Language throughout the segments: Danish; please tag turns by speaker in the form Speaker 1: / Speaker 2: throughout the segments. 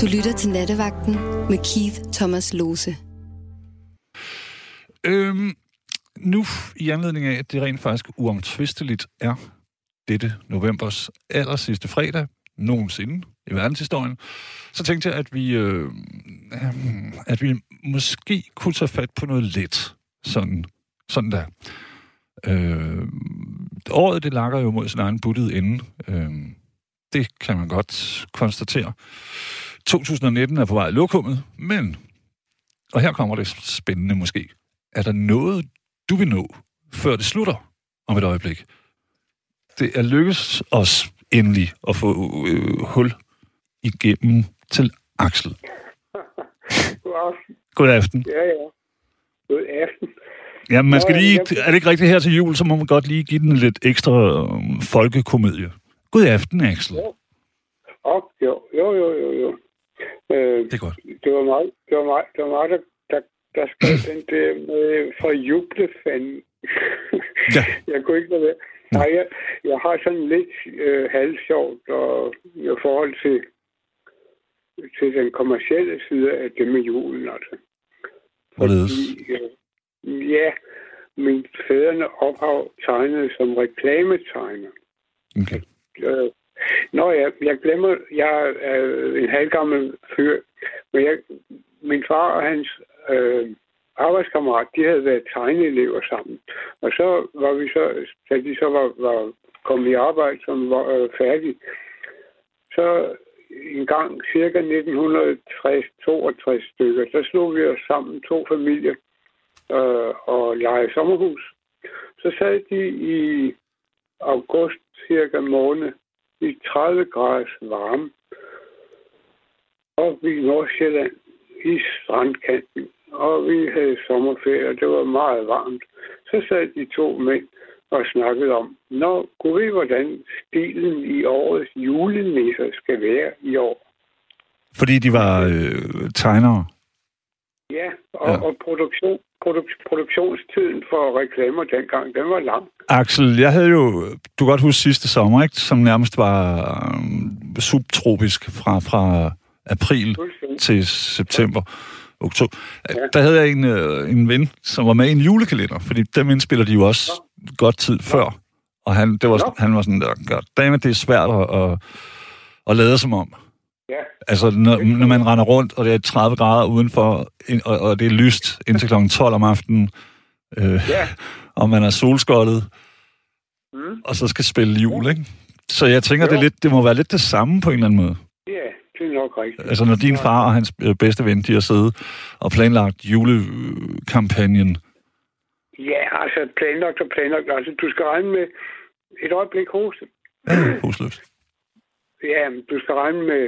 Speaker 1: Du lytter til Nattevagten med Keith Thomas Lose.
Speaker 2: Øhm, nu i anledning af, at det rent faktisk uomtvisteligt er dette novembers aller sidste fredag nogensinde i verdenshistorien, så tænkte jeg, at vi, øh, øh, at vi måske kunne tage fat på noget let. Sådan, sådan der. Øh, året, det lakker jo mod sin egen buttede ende. Øh, det kan man godt konstatere. 2019 er på vej lokummet, men, og her kommer det spændende måske, er der noget, du vil nå, før det slutter om et øjeblik? Det er lykkes os endelig at få øh, hul igennem til Axel.
Speaker 3: God aften. Ja, ja. God aften.
Speaker 2: Ja, man skal lige, er det ikke rigtigt her til jul, så må man godt lige give den lidt ekstra øh, folkekomedie. God aften, Axel.
Speaker 3: Og, jo, jo, jo, jo, jo. Øh,
Speaker 2: Det er godt.
Speaker 3: det var mig, det var mig, det var mig der, der, der skrev den der med fra jublefanden.
Speaker 2: Ja.
Speaker 3: jeg kunne ikke lade være. Nej, jeg, jeg har sådan lidt øh, halvsjovt og i forhold til, til den kommercielle side af det med julen, altså.
Speaker 2: Hvorledes?
Speaker 3: Øh, ja, min fædrene ophav tegnede som reklametegner.
Speaker 2: Okay.
Speaker 3: Øh, Nå jeg, jeg glemmer, jeg er en halvgammel fyr, men jeg, min far og hans øh, arbejdskammerat, de havde været tegneelever sammen. Og så var vi så, da de så var, var kommet i arbejde, som var øh, færdige, så en gang cirka 1960-62 stykker, så slog vi os sammen, to familier, øh, og lejede sommerhus. Så sad de i august cirka måned i 30 graders varme op i Nordsjælland i strandkanten. Og vi havde sommerferie, og det var meget varmt. Så sad de to mænd og snakkede om, når kunne vi, hvordan stilen i årets julenisser skal være i år?
Speaker 2: Fordi de var øh, tegnere.
Speaker 3: Ja, og,
Speaker 2: Ja.
Speaker 3: ja. og produktion, produk, produktionstiden for reklamer dengang, den var lang.
Speaker 2: Axel, jeg havde jo, du kan godt huske sidste sommer, ikke? som nærmest var øh, subtropisk fra, fra april til september, oktober.
Speaker 3: Ja.
Speaker 2: Der havde jeg en, øh, en ven, som var med i en julekalender, fordi dem indspiller de jo også godt tid før. Og han, det var,
Speaker 3: Nå.
Speaker 2: han var sådan der, goddammit, det er svært at, at, at lade som om.
Speaker 3: Ja,
Speaker 2: Altså, når, når man render rundt, og det er 30 grader udenfor, og, og det er lyst indtil kl. 12 om aftenen, øh,
Speaker 3: ja.
Speaker 2: og man er solskoldet,
Speaker 3: Mm.
Speaker 2: og så skal spille jul, ikke? Så jeg tænker,
Speaker 3: Jo.
Speaker 2: det, lidt, det må være lidt det samme på en eller anden måde.
Speaker 3: Ja, det er nok rigtigt.
Speaker 2: Altså, når din far og hans øh, bedste ven, de har siddet og planlagt julekampagnen.
Speaker 3: Ja, altså planlagt og planlagt. Altså, du skal regne med et øjeblik hoste. Ja, men du skal regne med...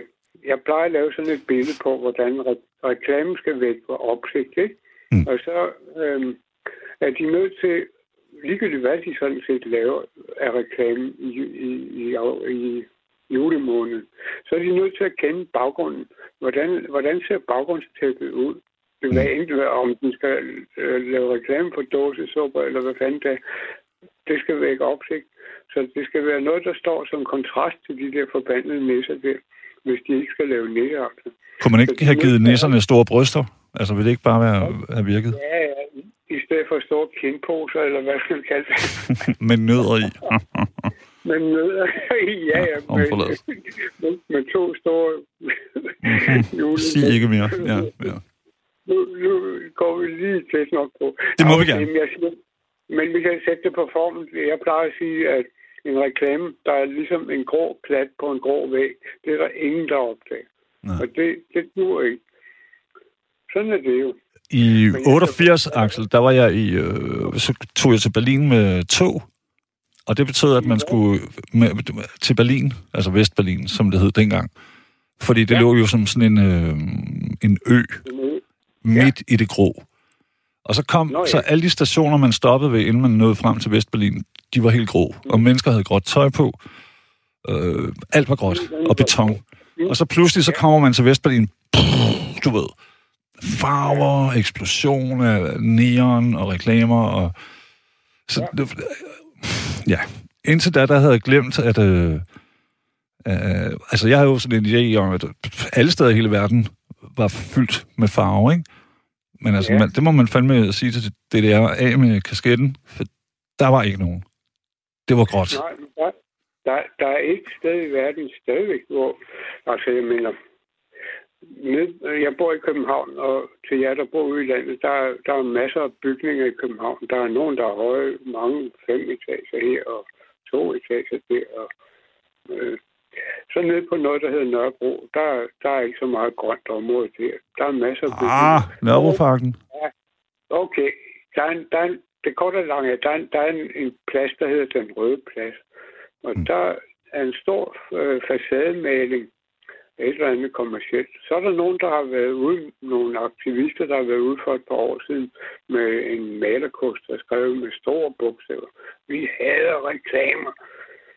Speaker 3: Jeg plejer at lave sådan et billede på, hvordan re- reklamen skal vække på opsigt, ikke?
Speaker 2: Mm.
Speaker 3: Mm. Og så øhm, er de nødt til, ligegyldigt hvad de sådan set laver af reklame i, i, i, i julemåneden, så er de nødt til at kende baggrunden. Hvordan, hvordan ser baggrundstæppet ud? Det
Speaker 2: Mm.
Speaker 3: vil enten være, om den skal øh, lave reklame for dåsesupper, eller hvad fanden det. Det skal vække opsigt. Så det skal være noget, der står som kontrast til de der forbandede nisser der, hvis de ikke skal lave. Altså.
Speaker 2: Kunne man ikke have givet nisserne store bryster? Altså, ville det ikke bare være, have virket?
Speaker 3: Ja, ja. I stedet for store kindposer, eller hvad skal man kalde det.
Speaker 2: Med nødder i.
Speaker 3: Men nødder, ja, ja.
Speaker 2: Om forladelse.
Speaker 3: med, med to store jule.
Speaker 2: Sig ikke mere. Ja, ja.
Speaker 3: Nu, nu går vi lige tæt nok på.
Speaker 2: Det må vi gerne.
Speaker 3: Men, jeg siger, men vi kan sætte det på formen. Jeg plejer at sige, at en reklame, der er ligesom en grå plat på en grå væg, det er der ingen, der opdager.
Speaker 2: Nej.
Speaker 3: Og det, det dur ikke. Sådan er det jo.
Speaker 2: I 88, Axel, der var jeg i... Øh, så tog jeg til Berlin med tog. Og det betød, at man skulle med, til Berlin, altså Vestberlin, som det hed dengang. Fordi det ja.
Speaker 3: Ja.
Speaker 2: lå jo som sådan en, øh, en ø midt i det grå. Og så kom
Speaker 3: Nå ja.
Speaker 2: så alle de stationer, man stoppede ved, inden man nåede frem til Vestberlin, de var helt grå. Og mennesker havde gråt tøj på. Øh, alt var gråt. Og beton. Og så pludselig så kommer man til Vestberlin. Du ved, farver, eksplosion af neon og reklamer. Og, så, ja. Indtil da, der havde jeg glemt, at, øh, Uh, altså, jeg har jo sådan en idé om, at alle steder i hele verden var fyldt med farve, ikke? Men altså,
Speaker 3: Ja.
Speaker 2: man, det må man fandme sige til DDR af med kasketten, for der var ikke nogen. Det var gråt.
Speaker 3: Nej, men der, der, er et sted i verden stadigvæk, hvor... Altså, jeg mener... Jeg bor i København, og til jer, der bor ude i landet, der, er- der er masser af bygninger i København. Der er nogen, der er høje, mange fem etager her, og to etager der. Og, øh, så ned på noget, der hedder Nørrebro, der, der er ikke så meget grønt område der. Der er masser af bygninger.
Speaker 2: Ah, Nørrebroparken.
Speaker 3: Okay, der er en, der er en, det korte og lange, er, der er, en, der er en, en plads, der hedder Den Røde Plads. Og mm. der er en stor øh, facademaling af et eller andet kommercielt. Så er der nogen, der har været ude, nogle aktivister, der har været ude for et par år siden med en malerkost, der skrev med store bogstaver. Vi hader reklamer.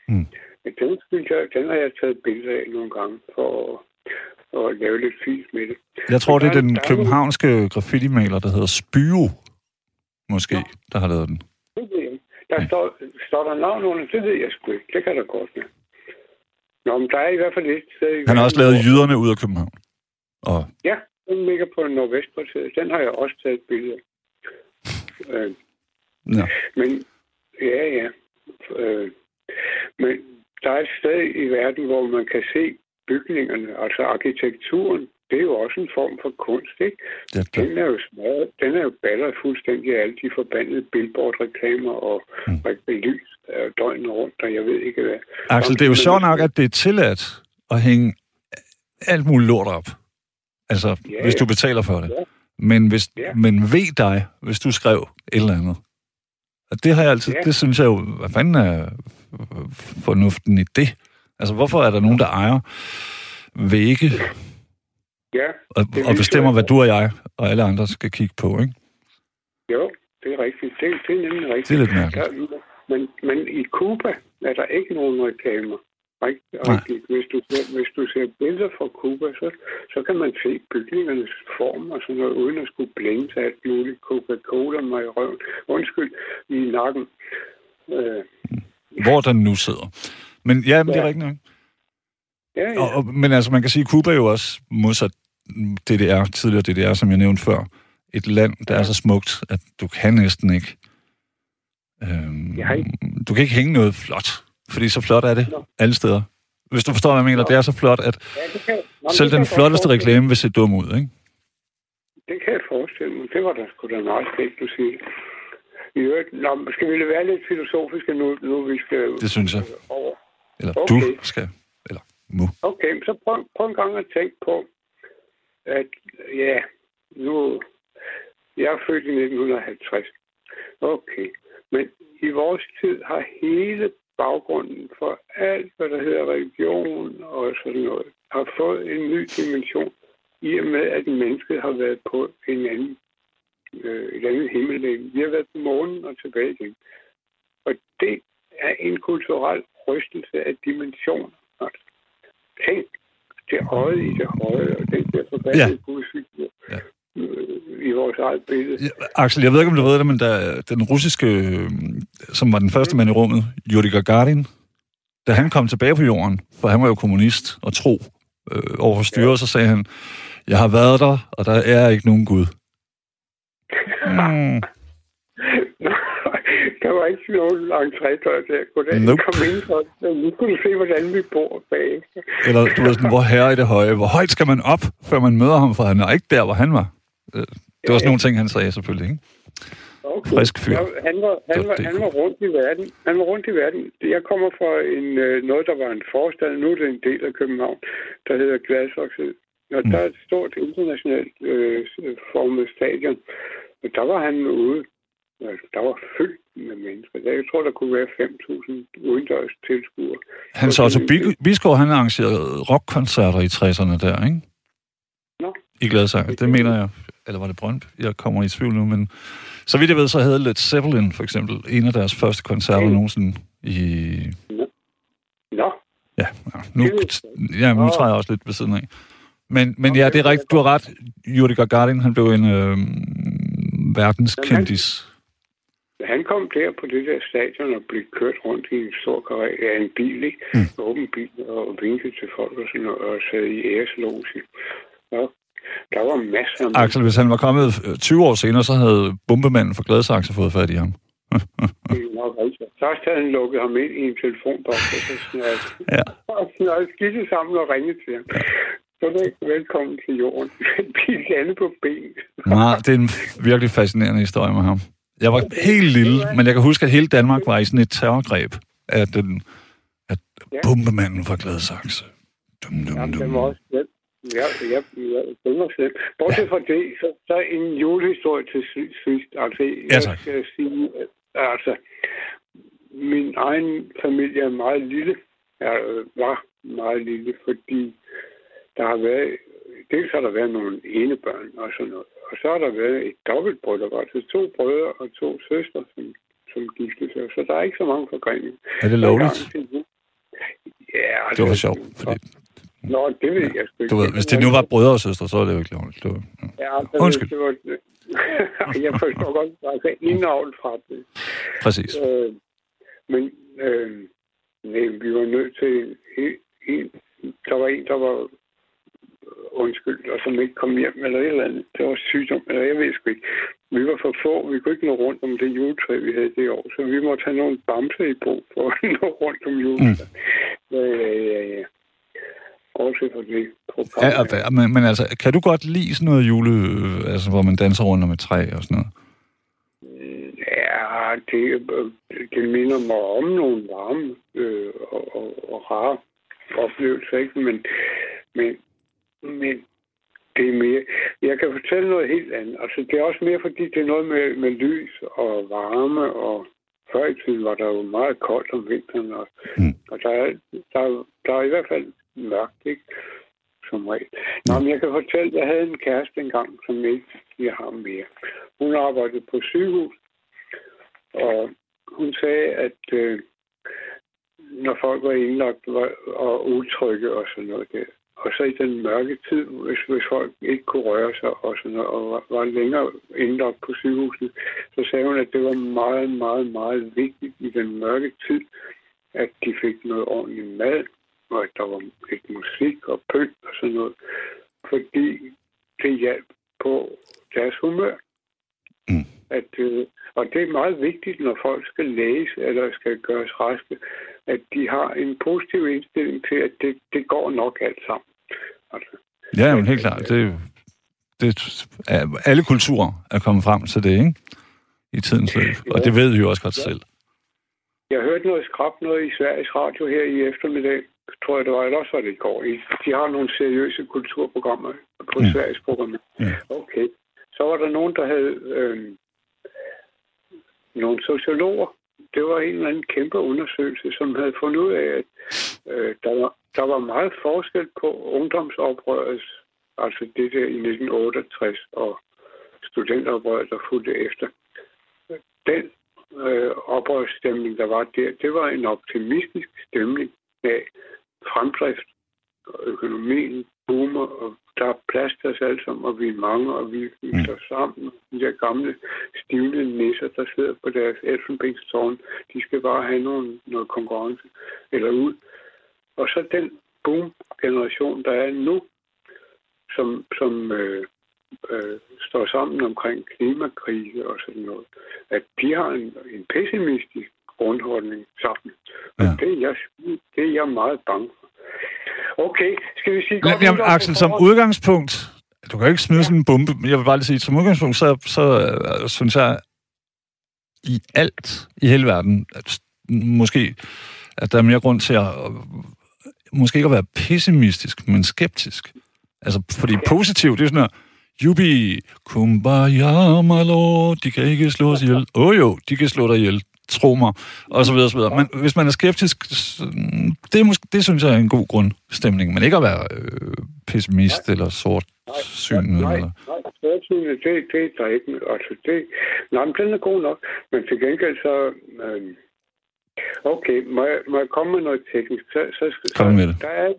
Speaker 2: Mm.
Speaker 3: Men den, synes jeg, den har jeg taget billeder af nogle gange for at, at lave lidt fis med det.
Speaker 2: Jeg tror, det er
Speaker 3: Der-
Speaker 2: den
Speaker 3: der er-
Speaker 2: københavnske graffiti-maler, der hedder Spyro, måske,
Speaker 3: Nå.
Speaker 2: der har lavet den.
Speaker 3: Det ved jeg. Der står, står der navn under, det ved jeg sgu ikke. Det kan der godt være. Nå, men der er i hvert fald et sted... i
Speaker 2: Han har også lavet jyderne ud af København. Og
Speaker 3: Ja, den ligger på Nordvestkvarteret. Den har jeg også taget et billede af. Øh,
Speaker 2: ja.
Speaker 3: men, ja, ja. Øh, men der er et sted i verden, hvor man kan se bygningerne, altså arkitekturen. Det er jo også en form for kunst, ikke?
Speaker 2: Det, det.
Speaker 3: Den er jo smadret. Den er jo balleret fuldstændig af alle de forbandede billboard-reklamer og
Speaker 2: Mm.
Speaker 3: lys døgnet rundt, og jeg ved ikke hvad.
Speaker 2: Axel, det er jo sjovt nok, at det er tilladt at hænge alt muligt lort op. Altså,
Speaker 3: Ja,
Speaker 2: hvis du
Speaker 3: ja.
Speaker 2: betaler for det.
Speaker 3: Ja.
Speaker 2: Men, hvis,
Speaker 3: Ja.
Speaker 2: men ved dig, hvis du skrev et eller andet. Og det har jeg altid,
Speaker 3: Ja.
Speaker 2: det synes jeg jo, hvad fanden er fornuften i det? Altså, hvorfor er der nogen, der ejer vægge
Speaker 3: Ja,
Speaker 2: og, og bestemmer, hvad du og jeg og alle andre skal kigge på, ikke?
Speaker 3: jo, det er rigtigt. Det, det er nemlig rigtigt.
Speaker 2: Det er lidt mærkeligt.
Speaker 3: Der, men, men i Cuba er der ikke nogen reklamer. Rigtig,
Speaker 2: Nej.
Speaker 3: rigtig. Hvis, du ser, hvis du ser billeder fra Cuba, så, så kan man se bygningernes form og sådan noget, uden at skulle blænde til alt muligt. Coca-Cola mig i røven. Undskyld, i nakken. Øh,
Speaker 2: Hvor den nu sidder. Men ja, men det er
Speaker 3: Ja.
Speaker 2: rigtigt nok.
Speaker 3: ja, ja.
Speaker 2: Og, og, men altså, man kan sige, at Cuba er jo også modsat DDR, tidligere DDR, som jeg nævnte før, et land, der er så smukt, at du kan næsten ikke... Øhm,
Speaker 3: Jeg ikke-
Speaker 2: du kan ikke hænge noget flot, fordi så flot er det
Speaker 3: Nå.
Speaker 2: alle steder. Hvis du forstår, hvad jeg mener,
Speaker 3: Nå.
Speaker 2: det er så flot, at
Speaker 3: ja det kan, Nå,
Speaker 2: selv
Speaker 3: det
Speaker 2: den flotteste reklame vil se dum ud, ikke?
Speaker 3: Det kan jeg forestille mig. Det var da sgu da meget skægt, du siger. I øvrigt, nå, skal vi være lidt filosofiske nu, nu vi skal
Speaker 2: Det synes jeg.
Speaker 3: over?
Speaker 2: Eller
Speaker 3: Okay.
Speaker 2: du skal, eller mu.
Speaker 3: Okay, så prøv, prøv en gang at tænke på, at ja, nu... Jeg er født i 1950. Okay, men i vores tid har hele baggrunden for alt, hvad der hedder religion og sådan noget, har fået en ny dimension i og med, at mennesket har været på en anden, øh, et andet himmellegeme. Vi har været på månen og tilbage igen. Og det er en kulturel rystelse af dimensioner. Tænk det øjet i det høje, og den der forbandede
Speaker 2: Ja.
Speaker 3: ja. gudsfigur
Speaker 2: Ja.
Speaker 3: øh, i vores eget billede.
Speaker 2: Ja, Axel, jeg ved ikke, om du ved det, men der, den russiske, øh, som var den første mand i rummet, Yuri Gagarin, da han kom tilbage på jorden, for han var jo kommunist og tro øh, over for styret, så sagde han, jeg har været der, og der er ikke nogen Gud. Mm.
Speaker 3: Der var ikke nogen entrédør der. Goddag,
Speaker 2: Nope.
Speaker 3: kom ind for Nu skulle du se, hvordan vi bor bag.
Speaker 2: Eller du ved sådan, hvor herre i det høje, hvor højt skal man op, før man møder ham, for han er ikke der, hvor han var. Øh, Det var sådan nogle ting, han sagde selvfølgelig, ikke?
Speaker 3: Okay.
Speaker 2: Frisk fyr.
Speaker 3: Ja, han, var, han, var, han var rundt i verden. Han var rundt i verden. Jeg kommer fra en, øh, noget, der var en forstad. Nu er det en del af København, der hedder Gladsaxe. Og
Speaker 2: Mm.
Speaker 3: der er et stort internationalt øh, formet stadion. Og der var han ude. Der var fyldt mennesker. Jeg tror, der kunne være 5.000 udendørs tilskuere.
Speaker 2: Hans Otto Bi- Biskov, han arrangerede rockkoncerter i 60'erne der, ikke?
Speaker 3: Nå.
Speaker 2: I Gladsaxe. Det mener jeg. Eller var det Brøndby? Jeg kommer i tvivl nu, men... Så vidt jeg ved, så havde Led Zeppelin for eksempel en af deres første koncerter
Speaker 3: Mm.
Speaker 2: nogensinde i...
Speaker 3: Nå,
Speaker 2: Ja, ja nu,
Speaker 3: Det
Speaker 2: ja, nu
Speaker 3: Nå.
Speaker 2: træder jeg også lidt ved siden af. Men, men ja, det er rigtigt. Du har ret. Yuri Gagarin, han blev en øh, verdenskendis.
Speaker 3: Han kom der på det der stadion og blev kørt rundt i en stor karriere af en bil, ikke? Mm. åben bil, og vinkede til folk og sådan noget, og sad i æresloge. Ja, der var masser af...
Speaker 2: Axel, hvis han var kommet 20 øh, år senere, så havde bombemanden for Gladsaxe fået fat i ham.
Speaker 3: det er nok rigtigt. Først havde han lukket ham ind i en telefonboks, og så snart, ja. og skidte sammen og ringede til ham. Så er velkommen til jorden. Bil andet på ben.
Speaker 2: Nej, det er en virkelig fascinerende historie med ham. Jeg var helt lille, men jeg kan huske, at hele Danmark var i sådan et terrorgreb af den at bombemanden fra Gladsaxe.
Speaker 3: Dum, dum, Jamen, dum. var også. Ja, ja, ja, det var slemt. Bortset ja. fra det, så, så en julehistorie til sidst. Altså,
Speaker 2: ja, tak. jeg
Speaker 3: skal sige, altså, min egen familie er meget lille. Jeg var meget lille, fordi der har været, dels har der været nogle enebørn og sådan noget. Og så har der været et dobbeltbryllup, altså to brødre og to søstre, som, som giftede sig. Så der er ikke så mange forgreninger.
Speaker 2: Er det lovligt?
Speaker 3: Ja,
Speaker 2: altså, det var sjovt, fordi...
Speaker 3: Nå, det ved jeg sgu
Speaker 2: ikke. Du ved, hvis det nu var brødre og søstre, så er det jo ikke lovligt. Var...
Speaker 3: Ja, altså, Undskyld. Det var... jeg forstår godt, altså indavl fra det.
Speaker 2: Præcis.
Speaker 3: Øh, men øh, vi var nødt til en, en, der var en, der var undskyld, og som ikke kom hjem eller et eller andet. Det var sygdom, eller jeg ved sgu ikke. Vi var for få, vi kunne ikke nå rundt om det juletræ, vi havde det år, så vi måtte have nogle bamser i brug for at nå rundt om juletræet. Mm. Ja, ja, ja, ja. Også for det.
Speaker 2: Ja, men, men altså, kan du godt lide sådan noget jule, altså, hvor man danser rundt om et træ og sådan noget?
Speaker 3: Ja, det, det minder mig om nogle varme øh, og, og, og rare oplevelser, ikke? Men, men men det er mere... Jeg kan fortælle noget helt andet. Altså, det er også mere, fordi det er noget med, med lys og varme, og før i tiden var der jo meget koldt om vinteren, og, mm. og der, er, der, der er i hvert fald mørkt, ikke? Som regel. Nå, men jeg kan fortælle, at jeg havde en kæreste engang, som ikke jeg har mere. Hun arbejdede på sygehus, og hun sagde, at øh, når folk var indlagt var, og utrygge og sådan noget der, og så i den mørke tid, hvis, hvis folk ikke kunne røre sig og, sådan noget, og var, var længere indlagt på sygehuset, så sagde hun, at det var meget, meget, meget vigtigt i den mørke tid, at de fik noget ordentligt mad, og at der var lidt musik og pynt og sådan noget, fordi det hjalp på deres humør. Mm. At, øh, og det er meget vigtigt, når folk skal læse eller skal gøres raske, at de har en positiv indstilling til, at det, det går nok alt sammen. Altså,
Speaker 2: ja, men helt klart. Det, det, alle kulturer er kommet frem til det, ikke? I tidens løb. Og det ved vi jo også godt ja. selv.
Speaker 3: Jeg hørte noget skrab noget i Sveriges Radio her i eftermiddag, tror jeg det var, eller også var det i går. De har nogle seriøse kulturprogrammer på mm. Sveriges programmer. Ja. Okay. Så var der nogen, der havde øh, nogle sociologer, det var en eller anden kæmpe undersøgelse, som havde fundet ud af, at øh, der, var, der var meget forskel på ungdomsoprøret, altså det der i 1968, og studenteroprøret, der fulgte efter. Den øh, oprørsstemning, der var der, det var en optimistisk stemning af fremdrift og økonomien boomer, og der er plads til os alle sammen, og vi er mange, og vi mm. står sammen. De der gamle, stivne nisser, der sidder på deres elfenbenstårn, de skal bare have noget, noget konkurrence eller ud. Og så den boom-generation, der er nu, som, som øh, øh, står sammen omkring klimakrise og sådan noget, at de har en, en pessimistisk grundholdning sammen. Ja. Og det er, jeg, det er jeg meget bange for. Okay, skal vi sige godt...
Speaker 2: Jamen, Axel, som udgangspunkt, du kan ikke smide ja. sådan en bombe, jeg vil bare lige sige, som udgangspunkt, så, så uh, synes jeg, i alt i hele verden, at måske at der er mere grund til at måske ikke at være pessimistisk, men skeptisk. Altså, fordi okay. positivt, det er sådan her, Jubi, kumbaya, my lord, de kan ikke slå os ihjel. Åh oh, jo, de kan slå dig ihjel tro mig, og så videre, og så videre. Men hvis man er skeptisk, det, er måske, det synes jeg er en god grundstemning, men ikke at være øh, pessimist nej. eller sort syn. Nej,
Speaker 3: nej,
Speaker 2: eller...
Speaker 3: nej, det, det er der ikke. Altså, det, nej, men den er god nok, men til gengæld så... Øh, okay, må jeg, må jeg komme med noget teknisk? Så, så,
Speaker 2: Kom med det.
Speaker 3: Der er,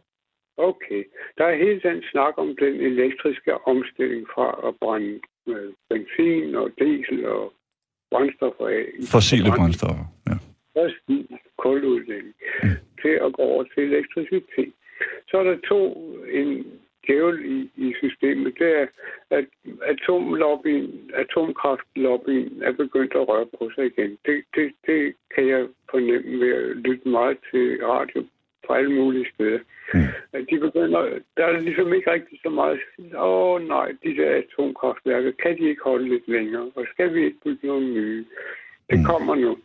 Speaker 3: okay, der er hele den snak om den elektriske omstilling fra at brænde øh, benzin og diesel og brændstoffer af.
Speaker 2: Fossile brændstoffer, ja.
Speaker 3: Først kuludlægning til at gå over til elektricitet. Så er der to en djævel i, i systemet. Det er, at atomlobbyen, atomkraftlobbyen er begyndt at røre på sig igen. Det, det, det kan jeg fornemme ved at lytte meget til radio fra alle mulige steder.
Speaker 2: Mm.
Speaker 3: De begynder, der er ligesom ikke rigtig så meget, åh oh, nej, de der atomkraftværker, kan de ikke holde lidt længere? Og skal vi ikke bygge nogle nye? Det
Speaker 2: Mm.
Speaker 3: kommer nu.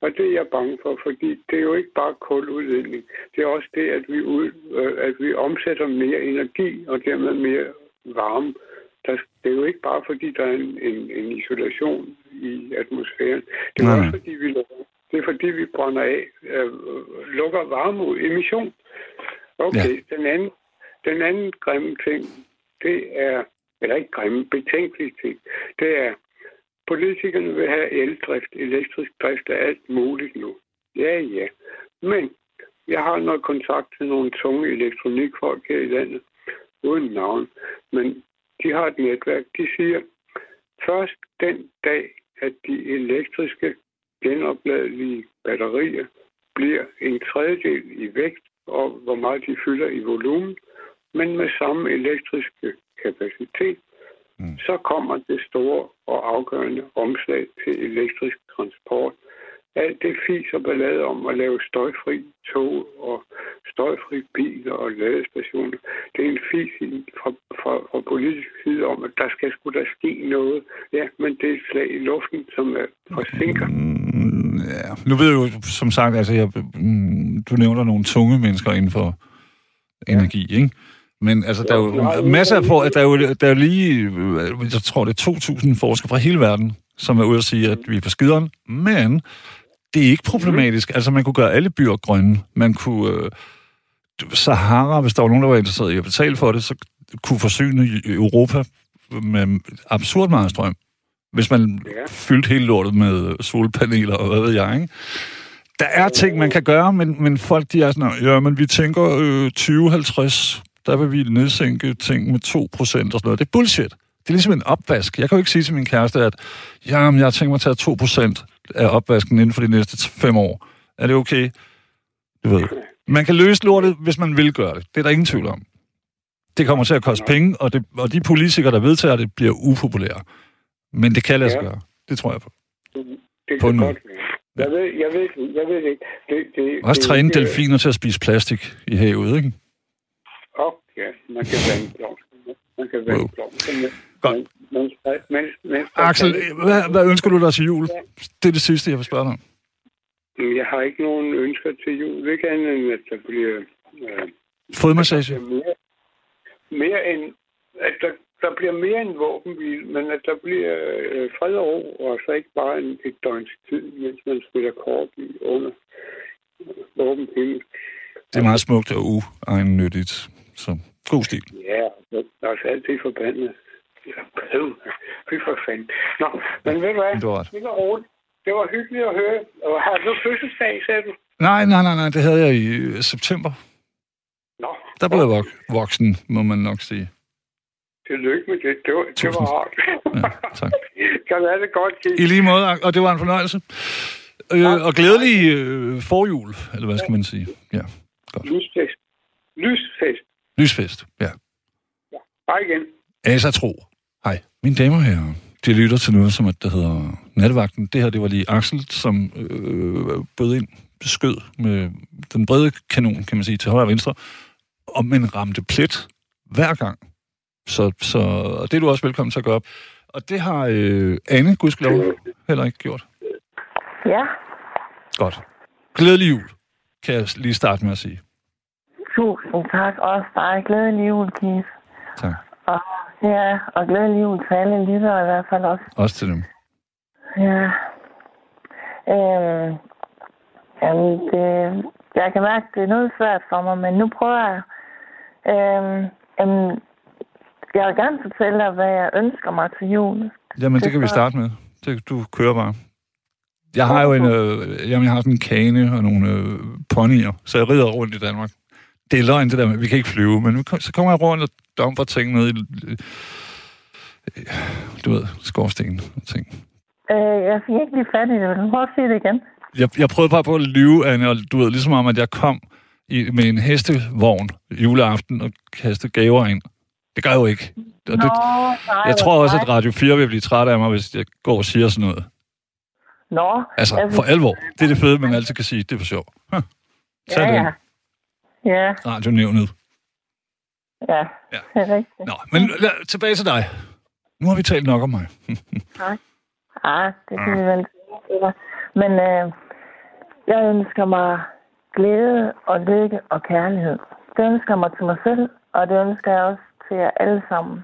Speaker 3: Og det er jeg bange for, fordi det er jo ikke bare kuludledning. Det er også det, at vi, ud, øh, at vi omsætter mere energi og dermed mere varme. Der, det er jo ikke bare fordi, der er en, en, en isolation i atmosfæren. Det er
Speaker 2: Nej,
Speaker 3: også fordi, vi lukker. Det er fordi, vi brænder af, øh, lukker varme ud, emission. Okay, ja. den, anden, den anden grimme ting, det er, eller ikke grimme, betænkelige ting, det er, politikerne vil have eldrift, elektrisk drift af alt muligt nu. Ja, ja. Men jeg har noget kontakt til nogle tunge elektronikfolk her i landet, uden navn. Men de har et netværk. De siger, først den dag, at de elektriske genopladelige batterier bliver en tredjedel i vægt, og hvor meget de fylder i volumen, men med samme elektriske kapacitet,
Speaker 2: Mm.
Speaker 3: så kommer det store og afgørende omslag til elektrisk transport. Alt det fis og ballade om at lave støjfri tog og støjfri biler og ladestationer, det er en fis fra, fra, fra politisk side om, at der skal skulle der ske noget. Ja, men det er et slag i luften, som er forsinker.
Speaker 2: Mm, ja. Nu ved jeg jo, som sagt, altså, jeg, mm, du nævner nogle tunge mennesker inden for energi, ikke? Men altså, der er
Speaker 3: Jo,
Speaker 2: masser af for, der er jo, der er jo lige, øh, jeg tror, det er 2.000 forskere fra hele verden, som er ude at sige, at vi er på skideren, men det er ikke problematisk. Altså, man kunne gøre alle byer grønne. Man kunne... Øh, Sahara, hvis der var nogen, der var interesseret i at betale for det, så kunne forsyne Europa med absurd meget strøm. Hvis man
Speaker 3: Ja.
Speaker 2: fyldte hele lortet med solpaneler og hvad ved jeg, ikke? Der er ting, man kan gøre, men, men folk de er sådan, ja, men vi tænker øh, 2050, der vil vi nedsænke ting med 2% og sådan noget. Det er bullshit. Det er ligesom en opvask. Jeg kan jo ikke sige til min kæreste, at jamen, jeg tænkt mig at tage 2% af opvasken inden for de næste fem år. Er det okay? Du ved. Man kan løse lortet, hvis man vil gøre det. Det er der ingen tvivl om. Det kommer til at koste penge, og, det, og de politikere, der vedtager det, bliver upopulære. Men det kan lade sig
Speaker 3: Ja.
Speaker 2: gøre. Det tror jeg på.
Speaker 3: Det
Speaker 2: På en
Speaker 3: godt. Jeg ved, jeg ved, ikke- jeg ved det ikke. Det, det,
Speaker 2: Også
Speaker 3: det,
Speaker 2: træne
Speaker 3: det-
Speaker 2: delfiner til at spise plastik i havet, ikke?
Speaker 3: Åh, ja, man kan vande blomster. Man kan blomster.
Speaker 2: Godt.
Speaker 3: Men, men,
Speaker 2: Axel, hvad, hvad ønsker du dig til jul? Det er det sidste, jeg vil spørge dig om.
Speaker 3: Jeg har ikke nogen ønsker til jul. Ikke andet end, at der bliver, øh,
Speaker 2: Fodmassage?
Speaker 3: mere, mere end, at der, der bliver mere end våbenhvil, men at der bliver øh, fred og ro, og så ikke bare en, et døgns tid, mens man spiller kort i under åben himmel.
Speaker 2: Det er meget smukt og uegennyttigt. Så god stil.
Speaker 3: Ja, der er altid forbandet. Fy for fanden. Nå, men ved du hvad?
Speaker 2: Har ret.
Speaker 3: Det var roligt. Det var hyggeligt at høre. Og har du fødselsdag, sagde du?
Speaker 2: Nej, nej, nej, nej, det havde jeg i øh, september.
Speaker 3: Nå,
Speaker 2: Der blev jeg vok- voksen, må man nok sige.
Speaker 3: Tillykke med det. Det var, det var
Speaker 2: Tusind.
Speaker 3: rart.
Speaker 2: Ja, tak.
Speaker 3: kan have det godt, Kim?
Speaker 2: I lige måde, og det var en fornøjelse. Øh, og glædelig øh, forjul, eller hvad skal man sige? Ja,
Speaker 3: Lysfest. Lysfest.
Speaker 2: lysfest. Ja.
Speaker 3: Hej igen.
Speaker 2: Asa Tro. Hej. Mine damer og herrer, de lytter til noget, som at der hedder Nattevagten. Det her, det var lige Axel, som øh, bød ind, skød med den brede kanon, kan man sige, til højre og venstre, og men ramte plet hver gang. Så, så og det er du også velkommen til at gøre op. Og det har øh, Anne, gudskelov, heller ikke gjort.
Speaker 4: Ja,
Speaker 2: Godt. Glædelig jul, kan jeg lige starte med at sige.
Speaker 4: tusind tak. Også dig. Glædelig jul, Keith.
Speaker 2: Tak.
Speaker 4: Og, ja, og glædelig jul til alle lyttere i hvert fald også.
Speaker 2: Også til dem.
Speaker 4: Ja. Øhm, jamen, det, jeg kan mærke, det er noget svært for mig, men nu prøver jeg. Øhm, øhm, jeg vil gerne fortælle dig, hvad jeg ønsker mig til jul.
Speaker 2: Jamen, det kan vi starte med. Det, du kører bare. Jeg har jo en, øh, jamen, jeg har sådan en kane og nogle øh, ponyer, så jeg rider rundt i Danmark. Det er løgn, det der med, vi kan ikke flyve, men så kommer jeg rundt og dumper ting ned i, øh, du ved, skorstenen og ting.
Speaker 4: Øh, jeg fik ikke lige fat i det. Du prøve at sige det igen?
Speaker 2: Jeg, jeg prøvede bare på at lyve, Anne, og du ved, ligesom om, at jeg kom i, med en hestevogn juleaften og kastede gaver ind. Det gør jeg jo ikke. Og det,
Speaker 4: Nå, nej,
Speaker 2: jeg tror også, at
Speaker 4: nej.
Speaker 2: Radio 4 vil blive træt af mig, hvis jeg går og siger sådan noget.
Speaker 4: Nå,
Speaker 2: Altså,
Speaker 4: jeg
Speaker 2: for alvor. Det er det fede, man altid kan sige. Det er for sjov. Huh.
Speaker 4: Ja,
Speaker 2: den.
Speaker 4: ja. Ja,
Speaker 2: Radionævnet.
Speaker 4: ja,
Speaker 2: Ja.
Speaker 4: det er rigtigt.
Speaker 2: Nå, men lad, tilbage til dig. Nu har vi talt nok om mig.
Speaker 4: Ah, det kan vi vel. Men øh, jeg ønsker mig glæde og lykke og kærlighed. Det ønsker jeg mig til mig selv, og det ønsker jeg også til jer alle sammen.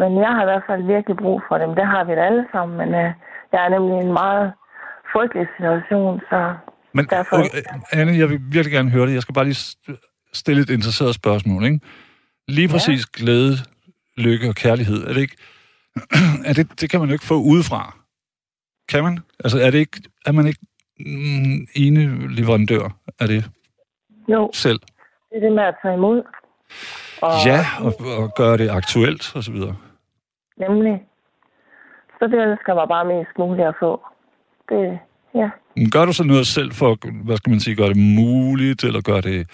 Speaker 4: Men jeg har i hvert fald virkelig brug for dem. Det har vi da alle sammen, men øh, jeg er nemlig i en meget frygtelig situation, så
Speaker 2: Men
Speaker 4: Derfor-
Speaker 2: okay, Anne, jeg vil virkelig gerne høre det. Jeg skal bare lige st- stille et interesseret spørgsmål. Ikke? Lige præcis ja. glæde, lykke og kærlighed. Er det ikke... er det, det kan man jo ikke få udefra. Kan man? Altså, er, det ikke, er man ikke mm, ene leverandør af det
Speaker 4: jo,
Speaker 2: selv?
Speaker 4: det er det med at tage imod. Og
Speaker 2: Ja, og, og gøre det aktuelt og så videre.
Speaker 4: Nemlig. Så det jeg mig bare mest muligt at få. Det, ja.
Speaker 2: Gør du så noget selv for, hvad skal man sige, gøre det muligt, eller gøre det...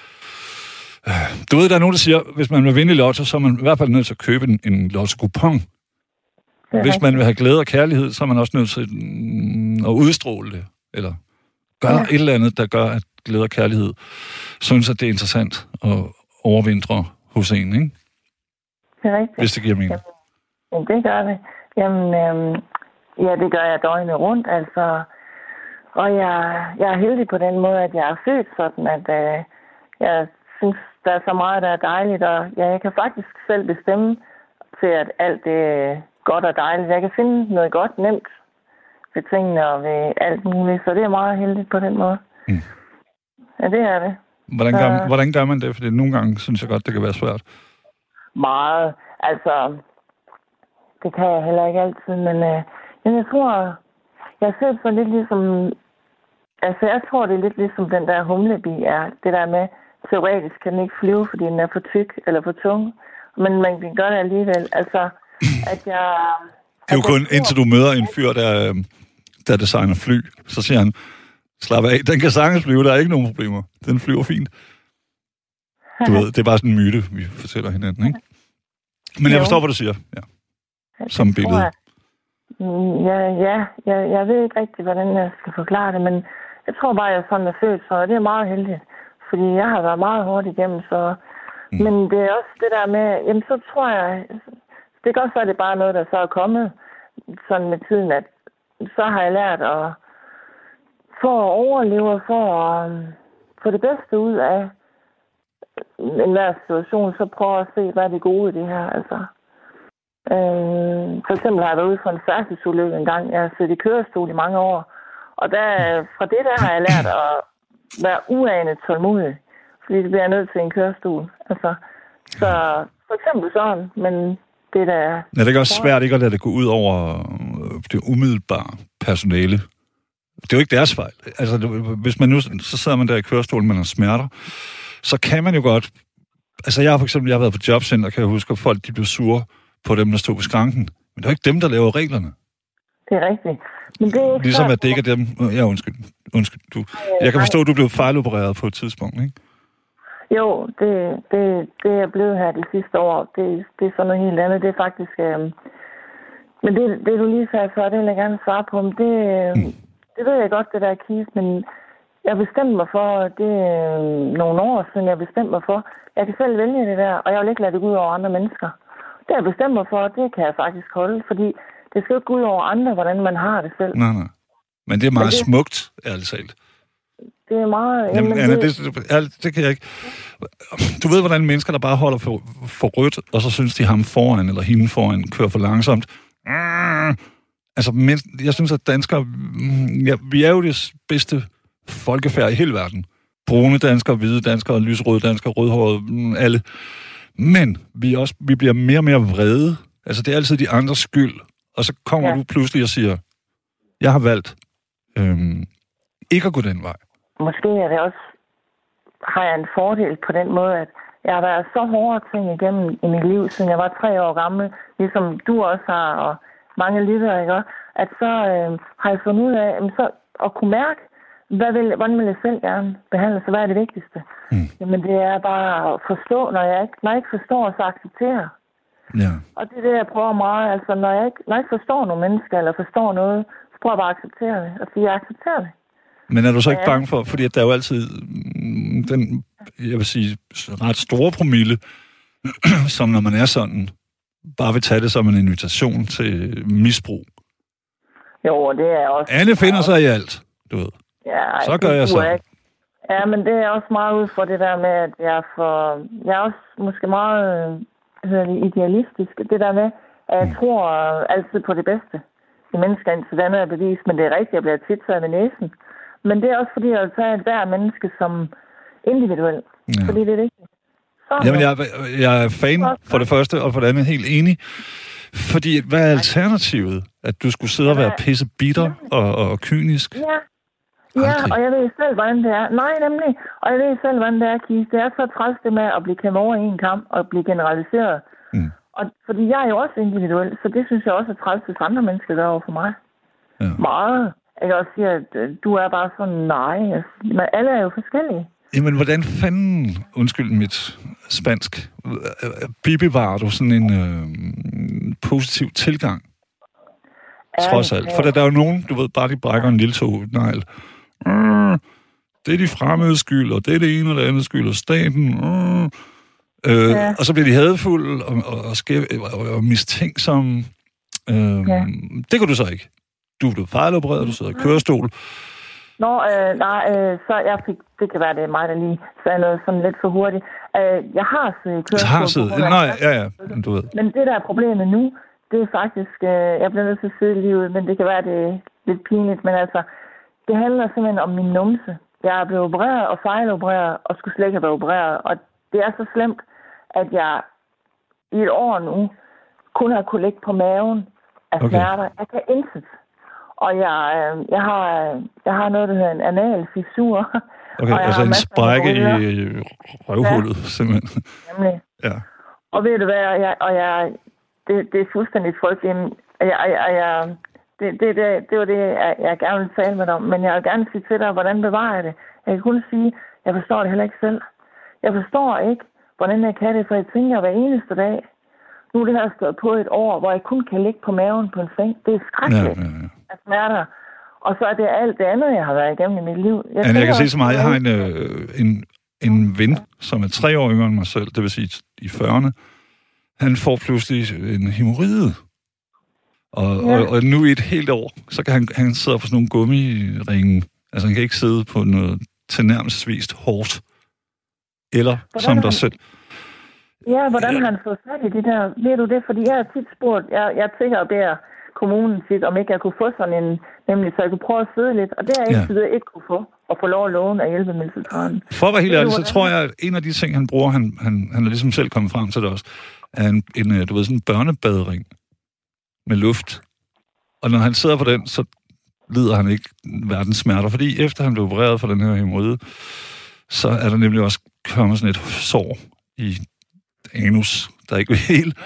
Speaker 2: Øh, Du ved, der er nogen, der siger, hvis man vil vinde i lotto, så er man i hvert fald nødt til at købe en, en lotto-coupon. Hvis man vil have glæde og kærlighed, så er man også nødt til mm, at udstråle det. Eller gøre
Speaker 4: Ja.
Speaker 2: ja. et eller andet, der gør, at glæde og kærlighed synes, at det er interessant at overvintre hos en, ikke?
Speaker 4: Det er rigtigt.
Speaker 2: hvis det giver mening.
Speaker 4: Jamen, det gør det. Jamen, øhm, ja, det gør jeg døgnet rundt, altså. Og jeg, jeg er heldig på den måde, at jeg er født sådan, at øh, jeg synes, der er så meget, der er dejligt, og ja, jeg kan faktisk selv bestemme til, at alt det er godt og dejligt. Jeg kan finde noget godt nemt ved tingene og ved alt muligt, så det er meget heldigt på den måde.
Speaker 2: Mm.
Speaker 4: Ja, det er det.
Speaker 2: Hvordan gør,
Speaker 4: Øh.
Speaker 2: hvordan gør man det? Fordi nogle gange synes jeg godt, det kan være svært.
Speaker 4: Meget. Altså, det kan jeg heller ikke altid, men øh, men jeg tror, jeg ser det så lidt ligesom, altså jeg tror, det er lidt ligesom den der humlebi er. Det der med, teoretisk kan den ikke flyve, fordi den er for tyk eller for tung, men man kan gøre det alligevel. Altså, at jeg...
Speaker 2: Det er jo kun
Speaker 4: tror-
Speaker 2: indtil du møder en fyr, der, øh, der designer fly. Så siger han, slap af, den kan sagtens flyve, der er ikke nogen problemer. Den flyver fint. Du ved, det er bare sådan en myte, vi fortæller hinanden, ikke? Men jeg forstår, hvad du siger. Ja.
Speaker 4: Ja,
Speaker 2: som billede.
Speaker 4: jeg. Mm, Ja, ja jeg, jeg ved ikke rigtig, hvordan jeg skal forklare det, men jeg tror bare, jeg er sådan er født, så det er meget heldigt. Fordi jeg har været meget hårdt igennem, så... Mm. Men det er også det der med, jamen så tror jeg, det kan også være, det er bare noget, der så er kommet sådan med tiden, at så har jeg lært at for at overleve og for at um, få det bedste ud af enhver situation, så prøve at se, hvad er det gode i det her, altså. Øh, for eksempel har jeg været ude for en færdselsulykke en gang. Jeg har siddet i kørestol i mange år. Og der, fra det der har jeg lært at være uanet tålmodig. Fordi det bliver jeg nødt til en kørestol. Altså, så for eksempel sådan, men det er da...
Speaker 2: Ja, det er også svært ikke at lade det gå ud over øh, det umiddelbare personale. Det er jo ikke deres fejl. Altså, hvis man nu, så sidder man der i kørestolen, man har smerter, så kan man jo godt... Altså, jeg har for eksempel jeg har været på jobcenter, kan jeg huske, at folk de blev sure på dem, der stod ved skranken. Men det er jo ikke dem, der laver reglerne.
Speaker 4: Det er rigtigt. Men det er
Speaker 2: Ligesom at det ikke er dem... Ja, undskyld. undskyld du. Jeg kan forstå, at du blev fejlopereret på et tidspunkt, ikke?
Speaker 4: Jo, det, det, det er blevet her de sidste år. Det, det er sådan noget helt andet. Det er faktisk... Øh, men det, det du lige sagde før, det vil jeg gerne svare på. Men det, øh, det ved jeg godt, det der kis, men jeg bestemte mig for, det er øh, nogle år siden, jeg bestemte mig for, jeg kan selv vælge det der, og jeg vil ikke lade det gå ud over andre mennesker. Det jeg bestemt mig for, det kan jeg faktisk holde, fordi det skal jo ikke gå ud over andre, hvordan man har det selv.
Speaker 2: Nej, nej. Men det er meget
Speaker 4: Men det-
Speaker 2: smukt, ærligt talt.
Speaker 4: Det er meget...
Speaker 2: Jamen, Anna, det, det, det kan jeg ikke... Du ved, hvordan mennesker, der bare holder for, for rødt, og så synes de ham foran, eller hende foran, kører for langsomt. Mm. Altså, men, jeg synes, at danskere... mm, Ja, vi er jo det bedste folkefærd i hele verden. Brune danskere, hvide danskere, lysrøde danskere, rødhårede, mm, alle. Men vi, er også, vi bliver mere og mere vrede. Altså, det er altid de andres skyld. Og så kommer. Ja. du pludselig og siger, jeg har valgt øhm, ikke at gå den vej.
Speaker 4: måske er det også, har jeg en fordel på den måde, at jeg har været så hårde ting igennem i mit liv, siden jeg var tre år gammel, ligesom du også har, og mange liter, ikke? at så øh, har jeg fundet ud af så, at kunne mærke, hvad vil, hvordan vil jeg selv gerne behandle sig? Hvad er det vigtigste? Mm. Jamen, det er bare at forstå, når jeg ikke, når jeg ikke forstår, så acceptere.
Speaker 2: Ja.
Speaker 4: Og det er det, jeg prøver meget. Altså, når jeg ikke, når jeg ikke forstår nogle mennesker, eller forstår noget, så prøver jeg bare at acceptere det. Og sige, jeg accepterer det.
Speaker 2: Men er du så ikke ja. bange for, fordi at der er jo altid mm, den, jeg vil sige, ret store promille, som når man er sådan, bare vil tage det som en invitation til misbrug.
Speaker 4: Jo, det er også...
Speaker 2: Alle finder sig i alt, du ved.
Speaker 4: Ja,
Speaker 2: Så gør jeg så.
Speaker 4: Ja, men det er også meget ud for det der med, at jeg er for... Jeg er også måske meget hvad hedder det, idealistisk. Det der med, at jeg
Speaker 2: Mm.
Speaker 4: tror altid på det bedste i mennesker, indtil det andet er bevis. Men det er rigtigt, jeg bliver tit taget ved næsen. Men det er også fordi, jeg vil tage hver menneske som individuel.
Speaker 2: Ja.
Speaker 4: Fordi det er vigtigt. Så,
Speaker 2: Jamen, jeg, jeg er fan for det første, og for det andet helt enig. Fordi, hvad er alternativet? At du skulle sidde og være pisse bitter og, og kynisk?
Speaker 4: Ja. Ja,
Speaker 2: Aldrig.
Speaker 4: og jeg ved selv, hvordan det er. Nej, nemlig. Og jeg ved selv, hvordan det er, Kis. Det er så træls det med at blive kæmmet over i en kamp og blive generaliseret.
Speaker 2: Mm.
Speaker 4: Og, fordi jeg er jo også individuel, så det synes jeg også er træls, hvis andre mennesker gør over for mig.
Speaker 2: Ja.
Speaker 4: Meget. Jeg også sige, at øh, du er bare sådan, nej. altså, Men alle er jo forskellige.
Speaker 2: Jamen, hvordan fanden, undskyld mit spansk, bibevarer du sådan en øh, positiv tilgang, trods alt? For der, er jo nogen, du ved, bare de brækker en lille tog negl. Mm, det er de fremmede skyld, og det er det ene det andet skyld, og staten. Mm. Øh,
Speaker 4: Ja.
Speaker 2: Og så bliver de hadfulde og, og, og, skæv, og, og mistænksomme. Øh,
Speaker 4: Ja.
Speaker 2: Det kan du så ikke. Du er blevet fejlopereret, du sidder i kørestol.
Speaker 4: Nå, øh, nej, øh, så jeg fik, det kan være, det er mig, der lige sagde noget sådan lidt for hurtigt. Øh, jeg har siddet i
Speaker 2: Så
Speaker 4: kørestol.
Speaker 2: har siddet. Nej, ja, ja, men du ved.
Speaker 4: Men det, der er problemet nu, det er faktisk, øh, jeg bliver nødt til at sidde livet, men det kan være, det er lidt pinligt, men altså, det handler simpelthen om min numse. Jeg er blevet opereret og fejlopereret, og skulle slet ikke have været opereret, og det er så slemt, at jeg i et år nu kun har kunne ligge på maven af
Speaker 2: Okay.
Speaker 4: smerter. Jeg kan intet. Og jeg, øh, jeg, har, øh, jeg har noget, der hedder en anal fissur.
Speaker 2: Okay, altså en sprække i øh, røvhullet, simpelthen.
Speaker 4: Nemlig.
Speaker 2: Ja.
Speaker 4: Og ved du hvad, jeg, og jeg, det, det er fuldstændig frygteligt. Jeg, jeg, jeg, det, det, det, det var det, jeg, jeg gerne vil tale med dig om. Men jeg vil gerne sige til dig, hvordan bevarer jeg det? Jeg kan kun sige, jeg forstår det heller ikke selv. Jeg forstår ikke, hvordan jeg kan det, for jeg tænker hver eneste dag, nu er det her stået på et år, hvor jeg kun kan ligge på maven på en seng. Det er
Speaker 2: Ja,
Speaker 4: skrækkeligt
Speaker 2: ja, ja.
Speaker 4: Af smerter. Og så er det alt det andet, jeg har været igennem i mit liv. Jeg,
Speaker 2: Anne, jeg kan sige så meget. Jeg har en, øh, en, en ven, som er tre år yngre end mig selv, det vil sige i 40'erne. Han får pludselig en hemorrhide. Og,
Speaker 4: Ja.
Speaker 2: og, og nu i et helt år, så kan han, han sidder på sådan nogle gummiringe. Altså han kan ikke sidde på noget tilnærmelsesvist hårdt. Eller
Speaker 4: Hvordan
Speaker 2: som dig
Speaker 4: han-
Speaker 2: selv.
Speaker 4: Ja, hvordan har han fået fat i det der? Ved du det? Fordi jeg har tit spurgt, jeg, jeg tænker beder kommunen tit, om ikke jeg kunne få sådan en, nemlig så jeg kunne prøve at sidde lidt. Og det har jeg
Speaker 2: Ja.
Speaker 4: videre ikke kunne få, at få lov at låne af hjælpemiddelcentralen.
Speaker 2: For at være helt ærlig, så tror jeg, at en af de ting, han bruger, han, han, han er ligesom selv kommet frem til det også, er en, en øh, du ved, sådan en børnebadering med luft. Og når han sidder på den, så lider han ikke verdens smerter, fordi efter han blev opereret for den her hemorrhide, så er der nemlig også kommet sådan et sår i anus, der ikke vil helt...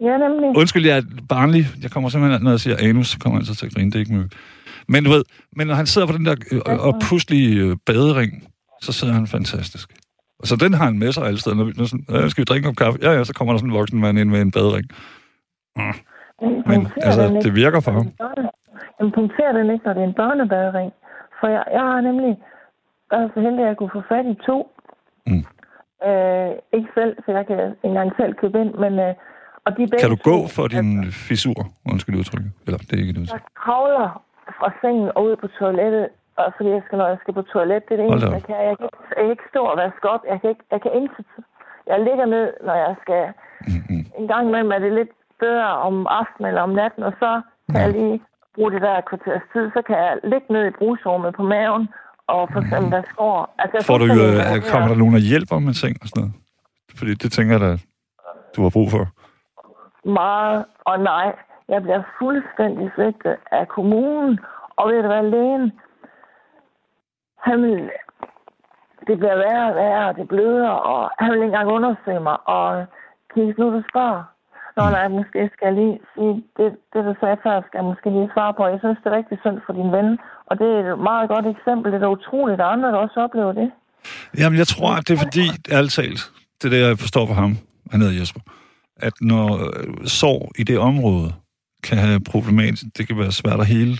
Speaker 4: Ja, nemlig.
Speaker 2: Undskyld, jeg er barnlig. Jeg kommer simpelthen, når jeg siger anus, så kommer jeg altid til at grine, det er ikke møg. Men du ved, men når han sidder på den der øh, og, og puslige øh, badering, så sidder han fantastisk. Og så den har han med sig alle steder. Når vi, når sådan, øh, skal vi drikke kop kaffe? Ja, ja, så kommer der sådan en voksen mand ind med en badering. Men altså, det virker for ham.
Speaker 4: Jamen, punkterer den ikke, når det er en børnebadering? For jeg, jeg har nemlig været så heldig, at jeg kunne få fat i to.
Speaker 2: Mm.
Speaker 4: Øh, ikke selv, så jeg kan ikke engang selv købe ind, men... Øh, og de
Speaker 2: Kan du gå for din fissur? Undskyld udtrykket. Eller, det er ikke et udtryk.
Speaker 4: Jeg kravler fra sengen og ud på toilettet, og fordi jeg skal, når jeg skal på toilet, det er det eneste, jeg kan. Jeg kan, ikke, jeg kan ikke stå og vaske op. Jeg kan ikke, jeg kan intet. Jeg ligger ned, når jeg skal...
Speaker 2: Mm-hmm.
Speaker 4: En gang imellem er det lidt bedre om aftenen eller om natten, og så kan jeg lige bruge det der kvarters tid. Så kan jeg ligge ned i brugsrummet på maven, og for eksempel vaske over. Altså.
Speaker 2: Får du, øh, kommer der nogen, der hjælper med ting og sådan noget? Fordi det tænker jeg da, du har brug for.
Speaker 4: Meget, og nej, jeg bliver fuldstændig svigtet af kommunen, og ved du hvad, lægen, han vil, det bliver værre og værre, og det bløder, og han vil ikke engang undersøge mig, og Kis, nu du spørger, Nå, nej, måske skal jeg lige sige, det, det du sagde før, skal jeg måske lige svare på. Jeg synes, det er rigtig synd for din ven, og det er et meget godt eksempel. Det er da utroligt, at andre der også oplever det.
Speaker 2: Jamen, jeg tror, at det er fordi, ærligt talt, det er det, jeg forstår for ham, han hedder Jesper, at når øh, sorg i det område kan have problematisk, det kan være svært at hele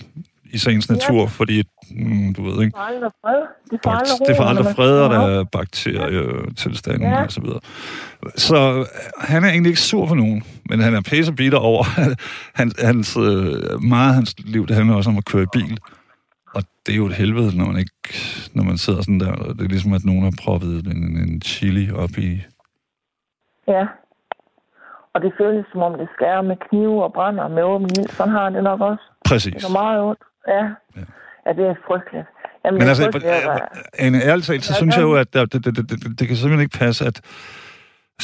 Speaker 2: i sagens natur, ja. fordi, mm, du ved ikke,
Speaker 4: Det får aldrig fred. Det får aldrig
Speaker 2: det får aldrig fred, og der er bakterietilstanden
Speaker 4: Ja.
Speaker 2: og så videre. Så øh, han er egentlig ikke sur for nogen, men han er pæse bitter over, at han, hans, øh, meget af hans liv, det handler også om at køre i bil. Og det er jo et helvede, når man ikke, når man sidder sådan der. og Det er ligesom, at nogen har proppet en, en chili op i...
Speaker 4: Ja. Og det føles som om, det skærer med knive og brænder med åben ild. Sådan har det nok også.
Speaker 2: Præcis.
Speaker 4: Det er meget ondt. Ja.
Speaker 2: Ja.
Speaker 4: Ja, det er frygteligt. Jamen,
Speaker 2: Men altså, en ærligt talt, så synes jeg jo, at det, det, det, det, det kan simpelthen ikke passe, at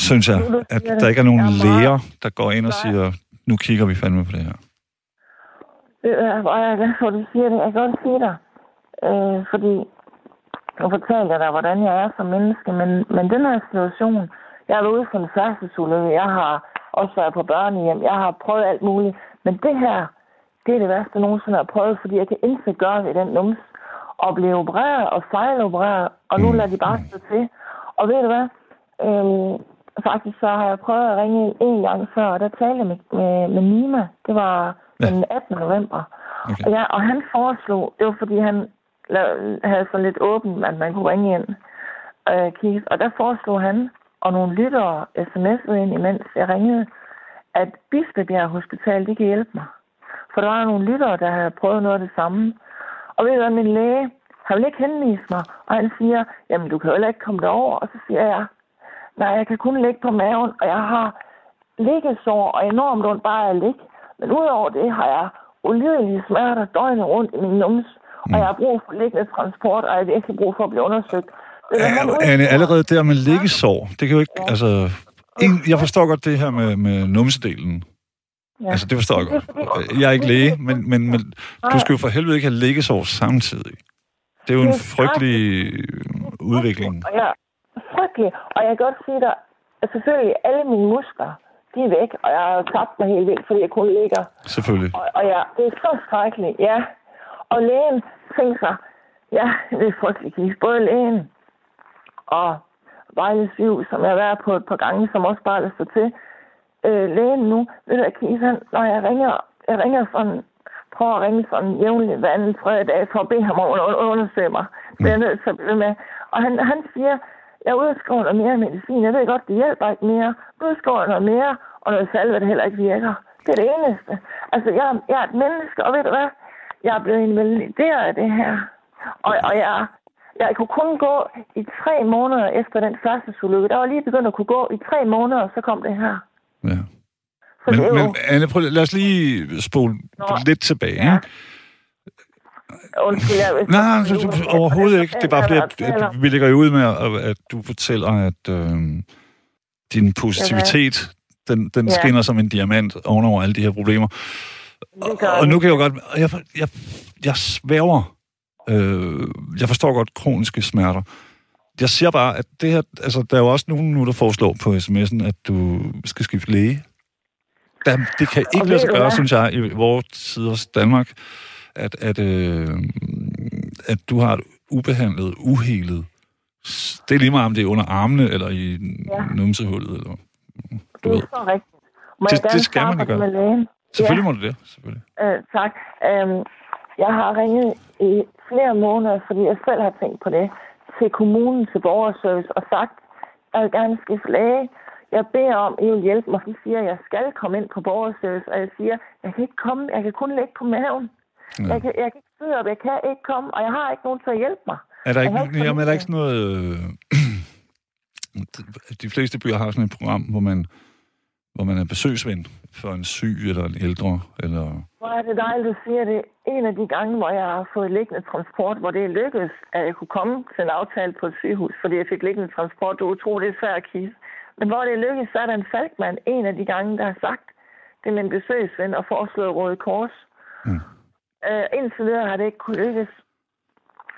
Speaker 2: synes jeg, at der ikke er nogen
Speaker 4: er
Speaker 2: læger, der går ind og siger, nu kigger vi fandme på det her.
Speaker 4: Det er, jeg glad for, at du siger det. Jeg kan godt sige dig. Øh, fordi nu fortalte jeg dig, hvordan jeg er som menneske, men, men den her situation, jeg har været ude for en færdselsulykke, jeg har også været på børnehjem, jeg har prøvet alt muligt, men det her, det er det værste, jeg nogensinde har prøvet, fordi jeg kan intet gøre ved den nums, og blive opereret og fejlopereret, og nu
Speaker 2: Mm.
Speaker 4: lader de bare stå til. Og ved du hvad? Øhm, faktisk så har jeg prøvet at ringe en gang før, og der talte jeg med, med, med Nima. Det var
Speaker 2: Ja.
Speaker 4: den 18. november.
Speaker 2: Okay.
Speaker 4: Og, ja, og han foreslog, det var fordi han havde så lidt åbent, at man kunne ringe ind øh, kigge. Og der foreslog han, og nogle lyttere sms'ede ind, imens jeg ringede, at Bispebjerg Hospital, de kan hjælpe mig. For der var nogle lyttere, der havde prøvet noget af det samme. Og ved du hvad, min læge, han vil ikke henvise mig, og han siger, jamen du kan jo heller ikke komme derover. Og så siger jeg, nej, jeg kan kun ligge på maven, og jeg har liggesår og enormt ondt bare at ligge. Men udover det har jeg ulidelige smerter døgnet rundt i min nums, og jeg har brug for liggende transport, og jeg har virkelig brug for at blive undersøgt.
Speaker 2: Anne, allerede der med liggesår, det kan jo ikke, altså... En, jeg forstår godt det her med, med numsedelen.
Speaker 4: Ja.
Speaker 2: Altså, det forstår jeg godt. Jeg er ikke læge, men, men, men du skal jo for helvede ikke have liggesår samtidig. Det er jo en frygtelig udvikling.
Speaker 4: Og jeg frygtelig. Og jeg kan godt sige dig, at selvfølgelig alle mine muskler, de er væk, og jeg har tabt mig helt vildt, fordi jeg kun ligger.
Speaker 2: Selvfølgelig.
Speaker 4: Og, og ja, det er så skrækkeligt, ja. Og lægen tænker sig, ja, det er frygteligt. Både lægen og Vejle Syv, som jeg har været på et par gange, som også bare lader stå til. Øh, lægen nu, ved du, Kis, han, når jeg ringer, jeg ringer sådan, prøver at ringe sådan jævnligt hver anden tredje dag, for at bede ham om at under- undersøge mig. Det er jeg nødt til med. Og han, han siger, jeg udskriver noget mere medicin. Jeg ved godt, det hjælper ikke mere. Du udskriver noget mere, og noget salve, der heller ikke virker. Det er det eneste. Altså, jeg, jeg er et menneske, og ved du hvad? Jeg er blevet invalideret af det her. Og, og jeg, jeg kunne kun gå i tre måneder efter den første ulykke. Der var lige begyndt at kunne gå i tre måneder, og så kom det her.
Speaker 2: Ja.
Speaker 4: Så
Speaker 2: Men,
Speaker 4: jo...
Speaker 2: men Anne, prøv, lad os lige spole
Speaker 4: Nå.
Speaker 2: lidt tilbage.
Speaker 4: Ja.
Speaker 2: Ikke?
Speaker 4: Undskyld, jeg...
Speaker 2: Nej, nej, så- overhovedet ikke. Det er bare fordi, at, at vi lægger jo ud med, at, at du fortæller, at øh, din positivitet, den, den
Speaker 4: Ja.
Speaker 2: skinner som en diamant ovenover alle de her problemer. Og
Speaker 4: det.
Speaker 2: nu kan jeg jo godt... og Jeg, jeg, jeg svæver. Øh, jeg forstår godt kroniske smerter. Jeg siger bare, at det her... Altså, der er jo også nogen nu, der foreslår på sms'en, at du skal skifte læge. Der, det kan ikke
Speaker 4: ved
Speaker 2: lade sig gøre, synes jeg, i vores side hos Danmark, at, at, øh, at du har et ubehandlet, uhelet... Det er lige meget, om det er under armene, eller i
Speaker 4: Ja.
Speaker 2: numsehullet, eller... Du
Speaker 4: Det
Speaker 2: ved.
Speaker 4: er så rigtigt. Må
Speaker 2: Det- det skal man gøre.
Speaker 4: med lægen?
Speaker 2: Selvfølgelig må du det, selvfølgelig.
Speaker 4: Øh, tak. Øhm, jeg har ringet i flere måneder, fordi jeg selv har tænkt på det, til kommunen, til borgerservice, og sagt, jeg vil gerne skifte læge. Jeg beder om, at I vil hjælpe mig. Så siger jeg, at jeg skal komme ind på borgerservice, og jeg siger, jeg kan ikke komme, jeg kan kun ligge på maven.
Speaker 2: Ja.
Speaker 4: Jeg, kan, jeg kan ikke sidde op, jeg kan ikke komme, og jeg har ikke nogen til at hjælpe mig.
Speaker 2: Er der ikke,
Speaker 4: ikke
Speaker 2: jamen, er der ikke sådan noget... Øh, de fleste byer har sådan et program, hvor man, hvor man er besøgsven for en syg eller en ældre, eller...
Speaker 4: Hvor er det dejligt, du siger det. En af de gange, hvor jeg har fået liggende transport, hvor det lykkedes, at jeg kunne komme til en aftale på et sygehus, fordi jeg fik liggende transport. Det er svært at kigge. Men hvor det lykkedes, så er der en falkmand, en af de gange, der har sagt, det er min besøgsven og foreslået Røde Kors.
Speaker 2: Mm.
Speaker 4: Øh, indtil videre har det ikke kunne lykkes,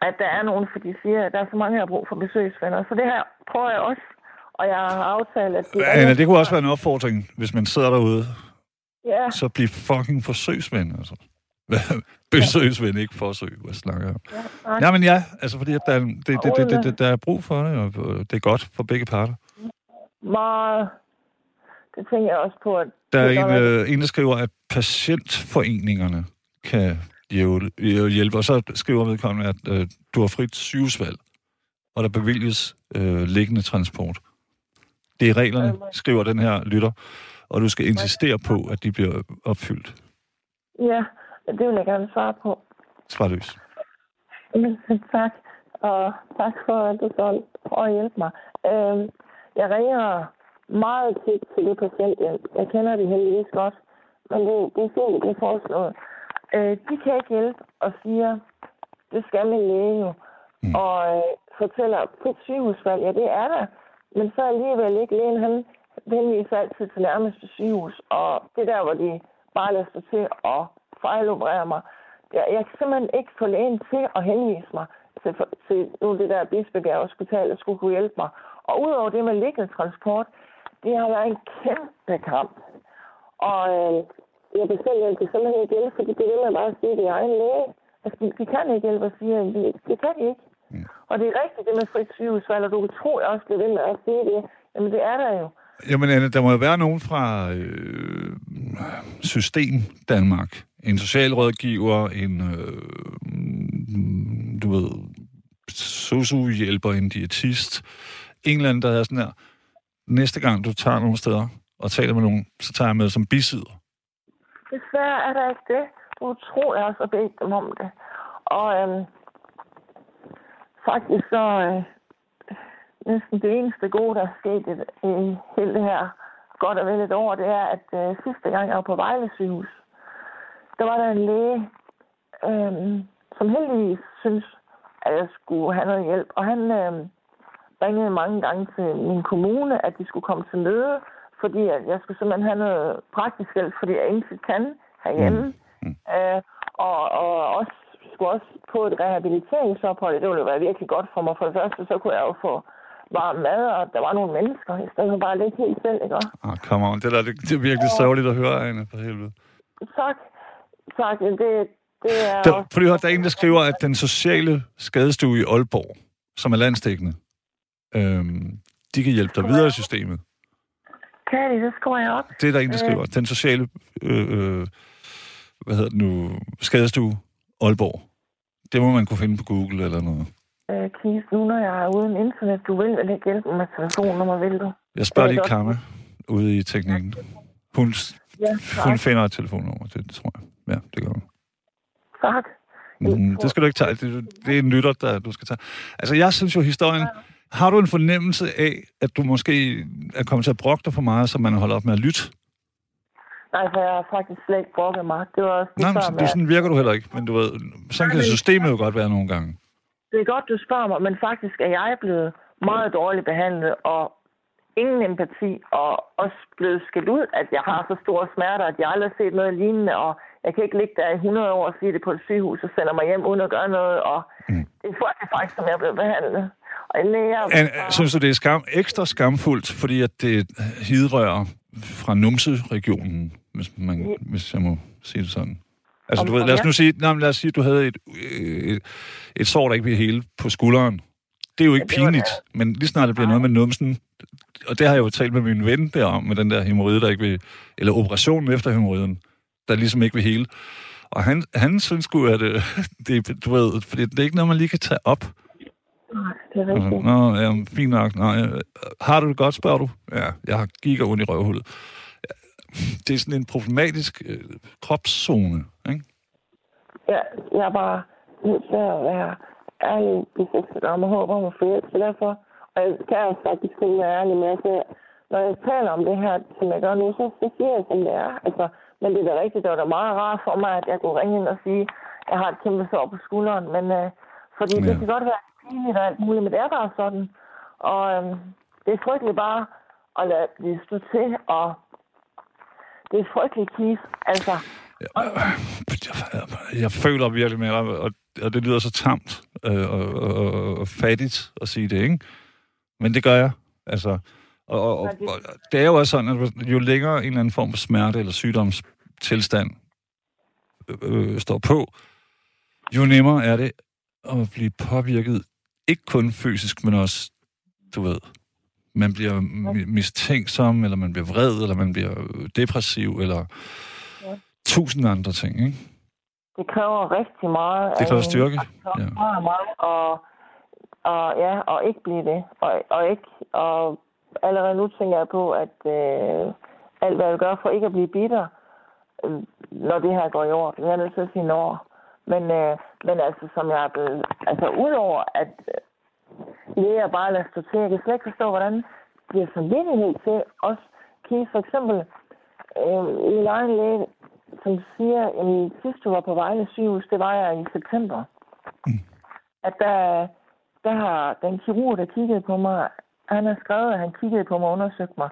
Speaker 4: at der er nogen, for de siger, at der er så mange, der har brug for besøgsvenner. Så det her prøver jeg også Og jeg har aftalt, at... De
Speaker 2: Ja, Anna, det kunne også være en opfordring, hvis man sidder derude.
Speaker 4: Ja,
Speaker 2: Så bliv fucking forsøgsven, altså. Besøgsven, ikke forsøg, hvad snakker jeg om.
Speaker 4: ja, nej.
Speaker 2: Men ja, altså fordi at der, er- det, det, det, det, det, der er brug for det, og det er godt for begge parter.
Speaker 4: meget... Det tænker jeg også på, at...
Speaker 2: Der er
Speaker 4: det
Speaker 2: en, øh, en, der skriver, at patientforeningerne kan hjælpe, hjælpe. og så skriver vedkommende, at øh, du har frit sygehusvalg, og der bevilges øh, liggende transport. Det er reglerne, skriver den her lytter, og du skal insistere på, at de bliver opfyldt.
Speaker 4: Ja, det vil jeg gerne svare på.
Speaker 2: Svar løs.
Speaker 4: Tak, og tak for, at du så prøver at hjælpe mig. Øhm, jeg ringer meget tit til det patienthjem. Jeg kender det heldigvis godt, men det, det er fint, det er foreslået. Øh, de kan ikke hjælpe og siger, det skal min læge jo. Mm. Og øh, fortæller, frit sygehusvalg, ja det er der, men så alligevel ikke lægen, han henviser altid til nærmeste sygehus, og det der, hvor de bare lader sig til at fejloperere mig, jeg, jeg kan simpelthen ikke få lægen til at henvise mig til, til nu det der Bispebjerg Hospital, der skulle kunne hjælpe mig. Og udover det med liggende transport, det har været en kæmpe kamp. Og øh, jeg bestemte, at det simpelthen ikke hjælpe, fordi det vil man bare sige, det er egen læge. Altså, de, de kan ikke hjælpe og sige, at det, det kan de ikke. Mm. Og det er rigtigt, det med frit sygehusvalg, og du kan tro, jeg også bliver ved med at sige det. Jamen, det er der jo.
Speaker 2: Jamen, Anne, der må jo være nogen fra øh, System Danmark. En socialrådgiver, en, øh, du ved, sosu-hjælper, en diætist. En eller anden, der er sådan her. Næste gang, du tager nogle steder og taler med nogen, så tager jeg med som bisidder.
Speaker 4: Desværre er der ikke det. Du tror jeg også har bedt dem om det. Og øhm, faktisk så øh, næsten det eneste gode, der er sket i, i hele det her godt og vel et år, det er, at øh, sidste gang jeg var på Vejle sygehus, der var der en læge, øh, som heldigvis synes, at jeg skulle have noget hjælp. Og han øh, ringede mange gange til min kommune, at de skulle komme til møde, fordi at jeg skulle simpelthen have noget praktisk hjælp, fordi jeg intet kan herhjemme. Mm. Øh, og, og også skulle også på et rehabiliteringsophold. Det ville jo være virkelig godt for mig. For det første, så kunne jeg jo få varm mad, og der var nogle mennesker, i stedet for bare ligge helt selv, ikke?
Speaker 2: Ah, come on. Det, der, det, er virkelig sørgeligt at høre, Anne, for helvede.
Speaker 4: Tak. Tak. Det, det er
Speaker 2: Der,
Speaker 4: også...
Speaker 2: prøv at der er en, der skriver, at den sociale skadestue i Aalborg, som er landstækkende, øhm, de kan hjælpe dig videre i systemet.
Speaker 4: Kan de, det skriver jeg op.
Speaker 2: Det er der en, der skriver. Den sociale, øh, øh, hvad hedder det nu, skadestue Aalborg. Det må man kunne finde på Google eller noget.
Speaker 4: Øh, Kis, nu når jeg er uden internet, du vil vel ikke hjælpe med telefonnummer, vil du?
Speaker 2: Jeg spørger
Speaker 4: er
Speaker 2: lige. Karma ude i teknikken. Hun,
Speaker 4: Ja,
Speaker 2: hun finder et telefonnummer, det tror jeg. Ja, det gør hun.
Speaker 4: Tak.
Speaker 2: Mm, det skal du ikke tage. Det, det er en lytter, der du skal tage. Altså, jeg synes jo, historien... Har du en fornemmelse af, at du måske er kommet til at brokke dig for meget, så man holder op med at lytte?
Speaker 4: Nej, for jeg har faktisk slet ikke brokket mig. Det var også det
Speaker 2: Nej, men det,
Speaker 4: med-
Speaker 2: sådan virker du heller ikke. Men du ved, sådan kan systemet jo godt være nogle gange.
Speaker 4: Det er godt, du spørger mig, men faktisk er jeg blevet meget dårligt behandlet, og ingen empati, og også blevet skældt ud, at jeg har så store smerter, at jeg aldrig har set noget lignende, og jeg kan ikke ligge der i 100 år og sige det på et sygehus, og sender mig hjem uden at gøre noget, og mm. det er folk, faktisk, som jeg er blevet behandlet. Og jeg, jeg,
Speaker 2: An, synes du, det er skam, ekstra skamfuldt, fordi at det hidrører fra Numse-regionen, hvis, man, hvis jeg må sige det sådan? Altså,
Speaker 4: Om-
Speaker 2: du ved, lad os nu sige, nej, lad os sige, at du havde et, et, et sår, der ikke ville hele på skulderen. Det er jo ikke
Speaker 4: Ja, det
Speaker 2: pinligt, men lige snart det bliver noget med numsen, og det har jeg jo talt med min ven derom, med den der hemorrhide, der ikke vil, eller operationen efter hemorrhiden, der ligesom ikke vil hele. Og han, han synes sgu, at øh, det, du ved, fordi det er ikke noget, man lige kan tage op.
Speaker 4: Nej, det er rigtigt.
Speaker 2: Nå, ja, fint nok. Nå, ja. Har du det godt, spørger du? Ja, jeg har giga ondt i røvhullet. Det er sådan en problematisk øh, kropszone, ikke?
Speaker 4: Ja, jeg er bare nødt til at være ærlig, mig håb om at få hjælp. Så derfor, og jeg kan også faktisk kun være ærlig med, at når jeg taler om det her, som jeg gør nu, så, så siger jeg, som det er. Altså, men det er da rigtigt, det var da meget rart for mig, at jeg kunne ringe ind og sige, at jeg har et kæmpe sår på skulderen. Men, øh, fordi ja. det kan godt være pinligt og alt muligt, men det er bare sådan. Og øh, det er frygteligt bare at lade det stå til, og det er frygteligt kis. Altså,
Speaker 2: Jeg, jeg føler virkelig med dig, og, og det lyder så tamt øh, og, og, og fattigt at sige det, ikke? Men det gør jeg. Altså, Og, og, og, og det er jo også sådan, at jo længere en eller anden form for smerte eller sygdomstilstand øh, øh, står på, jo nemmere er det at blive påvirket, ikke kun fysisk, men også, du ved, man bliver mi- mistænksom, eller man bliver vred, eller man bliver øh, depressiv, eller
Speaker 4: Ja.
Speaker 2: tusind andre ting, ikke?
Speaker 4: Det kræver rigtig meget.
Speaker 2: Det kræver
Speaker 4: en-
Speaker 2: styrke,
Speaker 4: Det kræver
Speaker 2: ja.
Speaker 4: meget mig, og, og, ja, og ikke blive det. Og, og, ikke, og allerede nu tænker jeg på, at øh, alt, hvad jeg gøre for ikke at blive bitter, øh, når det her går i år. Det er nødt til at sige når. Men, øh, men altså, som jeg er blevet... Altså, udover at det jeg bare lader stå til, jeg kan slet ikke forstå, hvordan det bliver samvittighed til os. Keith, for eksempel, øh, en egen læge, som siger, at sidst du var på Vejle sygehus, det var jeg i september. At der, der har den kirurg, der kiggede på mig, han har skrevet, at han kiggede på mig og undersøgte mig.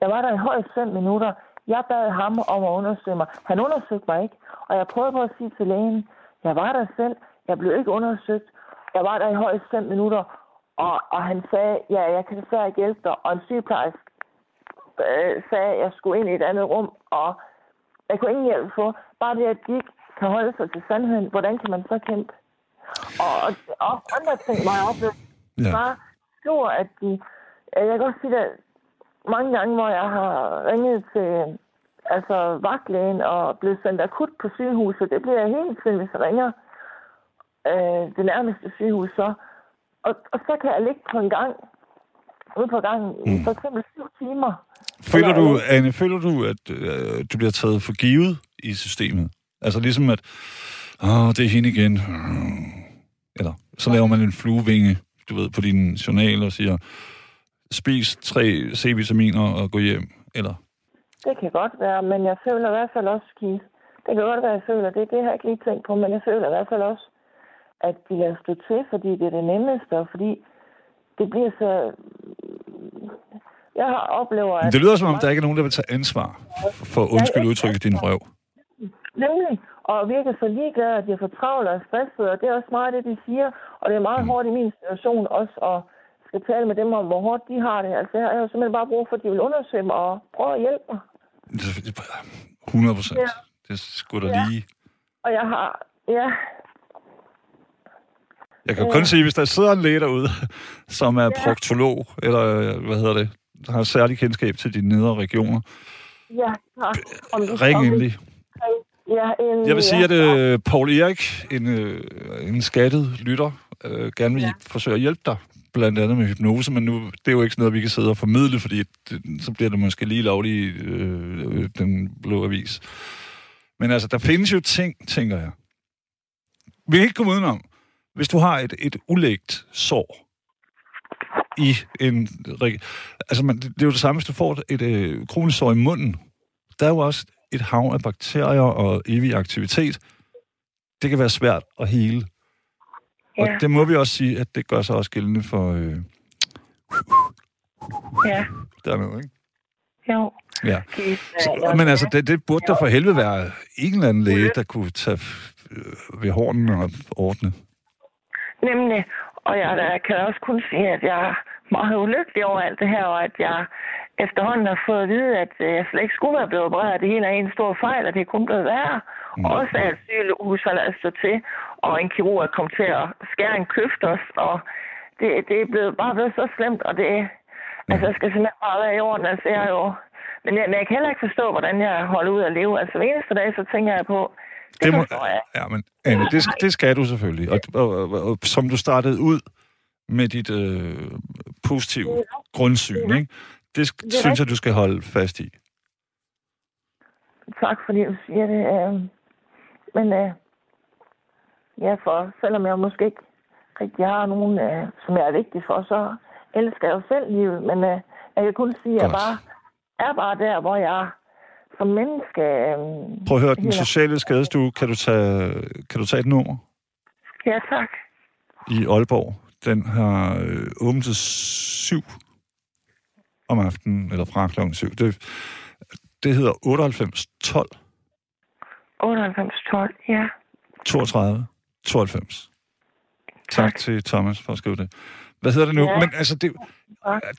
Speaker 4: Jeg var der i højst fem minutter. Jeg bad ham om at undersøge mig. Han undersøgte mig ikke. Og jeg prøvede på at sige til lægen, jeg var der selv. Jeg blev ikke undersøgt. Jeg var der i højst fem minutter. Og, og han sagde, ja, jeg kan desværre ikke hjælpe dig. Og en sygeplejerske øh, sagde, at jeg skulle ind i et andet rum. Og jeg kunne ingen hjælp få. Bare det, at de ikke kan holde sig til sandheden. Hvordan kan man så kæmpe? Og, og, og andre ting var jeg også
Speaker 2: Ja.
Speaker 4: bare stor, at de... Jeg kan godt sige, at mange gange, hvor jeg har ringet til altså vagtlægen og blevet sendt akut på sygehuset, det bliver jeg hele tiden, hvis jeg ringer øh, det nærmeste sygehus så. Og, og så kan jeg ligge på en gang, ude på gangen, i for eksempel syv timer.
Speaker 2: Føler du, Anne, føler du, at øh, du bliver taget for givet i systemet? Altså ligesom at, åh, det er hende igen. Eller så laver man en fluevinge, du ved, på din journal og siger, spis tre C-vitaminer og gå hjem. Eller,
Speaker 4: Det kan godt være, men jeg føler i hvert fald også, Keith, det kan godt være, jeg føler det. Det har jeg ikke lige tænkt på, men jeg føler i hvert fald også, at de lader stå til, fordi det er det nemmeste, og fordi det bliver så... Jeg har oplever, at...
Speaker 2: det lyder som om, der ikke er nogen, der vil tage ansvar for, undskyld udtrykket din røv.
Speaker 4: Nemlig, og virker så ligeglade, at de er for travlt og stresset, og det er også meget det, de siger. Og det er meget hårdt i min situation også at skal tale med dem om, hvor hårdt de har det. Altså, jeg har jo simpelthen bare brug for, at de vil undersøge mig og prøve at hjælpe mig.
Speaker 2: Det er- det er 100 procent.
Speaker 4: Ja.
Speaker 2: Det sgu da
Speaker 4: Ja.
Speaker 2: lige.
Speaker 4: Og jeg har... Ja,
Speaker 2: Jeg kan jo kun sige, hvis der sidder en læge derude, som er proktolog, eller øh, hvad hedder det, der har særlig kendskab til de nedre regioner,
Speaker 4: ja, tak. Om,
Speaker 2: ring endelig.
Speaker 4: Ja, en,
Speaker 2: Jeg vil sige,
Speaker 4: ja,
Speaker 2: at øh, Paul Erik, en, øh, en skattet lytter, øh, gerne vil
Speaker 4: Ja.
Speaker 2: forsøge at hjælpe dig, blandt andet med hypnose, men nu det er jo ikke sådan noget, vi kan sidde og formidle, fordi det, så bliver det måske lige lovligt øh, den blå avis. Men altså, der findes jo ting, tænker jeg. Vi kan ikke komme udenom. Hvis du har et, et ulægt sår i en... Altså, man, det, er jo det samme, hvis du får et øh, kronisk sår i munden. Der er jo også et hav af bakterier og evig aktivitet. Det kan være svært at hele. Og
Speaker 4: Ja.
Speaker 2: det må vi også sige, at det gør sig også gældende for øh,
Speaker 4: Ja,
Speaker 2: dernede, ikke?
Speaker 4: jo.
Speaker 2: Ja. Så, men altså, det, det burde der for helvede være en eller anden læge, der kunne tage øh, ved hånden og ordne.
Speaker 4: Nemlig. Og jeg der kan også kun sige, at jeg er meget ulykkelig over alt det her, og at jeg efterhånden har fået at vide, at øh, jeg slet ikke skulle være blevet opereret. Det hele er en stor fejl, og det er kun blevet værre. Mm. Også at sygehus har ladet stå til, og en kirurg er kommet til at skære en køft også, og det, det er blevet, bare blevet så slemt, og det altså, jeg skal simpelthen bare være i orden. Altså, jeg er jo, men jeg, men jeg kan heller ikke forstå, hvordan jeg holder ud at leve. Altså, hver eneste dag, så tænker jeg på, det,
Speaker 2: må, ja, men Anne, det, det skal du selvfølgelig. Og, og, og, og som du startede ud med dit øh, positive grundsyn, ikke? det,
Speaker 4: er
Speaker 2: synes jeg, du skal holde fast i.
Speaker 4: Tak fordi du siger det. Øh, men øh, ja, for selvom jeg måske ikke rigtig har nogen, øh, som jeg er vigtig for, så elsker jeg jo selv livet. Men øh, jeg kan kun sige, at jeg bare er bare der, hvor jeg som menneske... Øh,
Speaker 2: Prøv at høre, den sociale skadestue, kan du tage, kan du tage et nummer
Speaker 4: Ja, tak.
Speaker 2: i Aalborg? Den har øh, åbent til syv om aftenen, eller fra klokken syv. Det, det hedder 98 12
Speaker 4: 98 12, ja.
Speaker 2: 32 92. Tak
Speaker 4: Tak.
Speaker 2: til Thomas for at skrive det. Hvad hedder det nu?
Speaker 4: Ja.
Speaker 2: Men altså, det,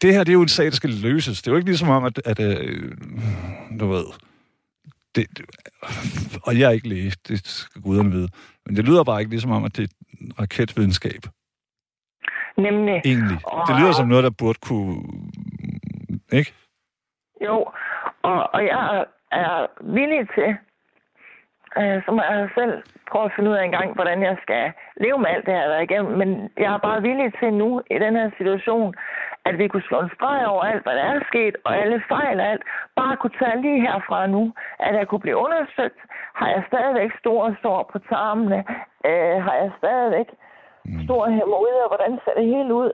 Speaker 2: det her, det er jo en sag, der skal løses. Det er jo ikke ligesom om, at, at øh, du ved, det, og jeg er ikke læge, det skal guderne vide, men det lyder bare ikke ligesom om, at det er raketvidenskab,
Speaker 4: Nemlig.
Speaker 2: egentlig. Det lyder som noget, der burde kunne, ikke?
Speaker 4: Jo, og, og jeg er villig til, øh, så må jeg selv prøve at finde ud af en gang, hvordan jeg skal leve med alt det her, der er igennem. Men jeg er bare villig til nu, i den her situation, at vi kunne slå en streg over alt, hvad der er sket, og alle fejl og alt. Bare kunne tage lige herfra nu, at jeg kunne blive undersøgt. Har jeg stadigvæk store sår på tarmene? Øh, har jeg stadigvæk store hemorrider? Hvordan ser det hele ud?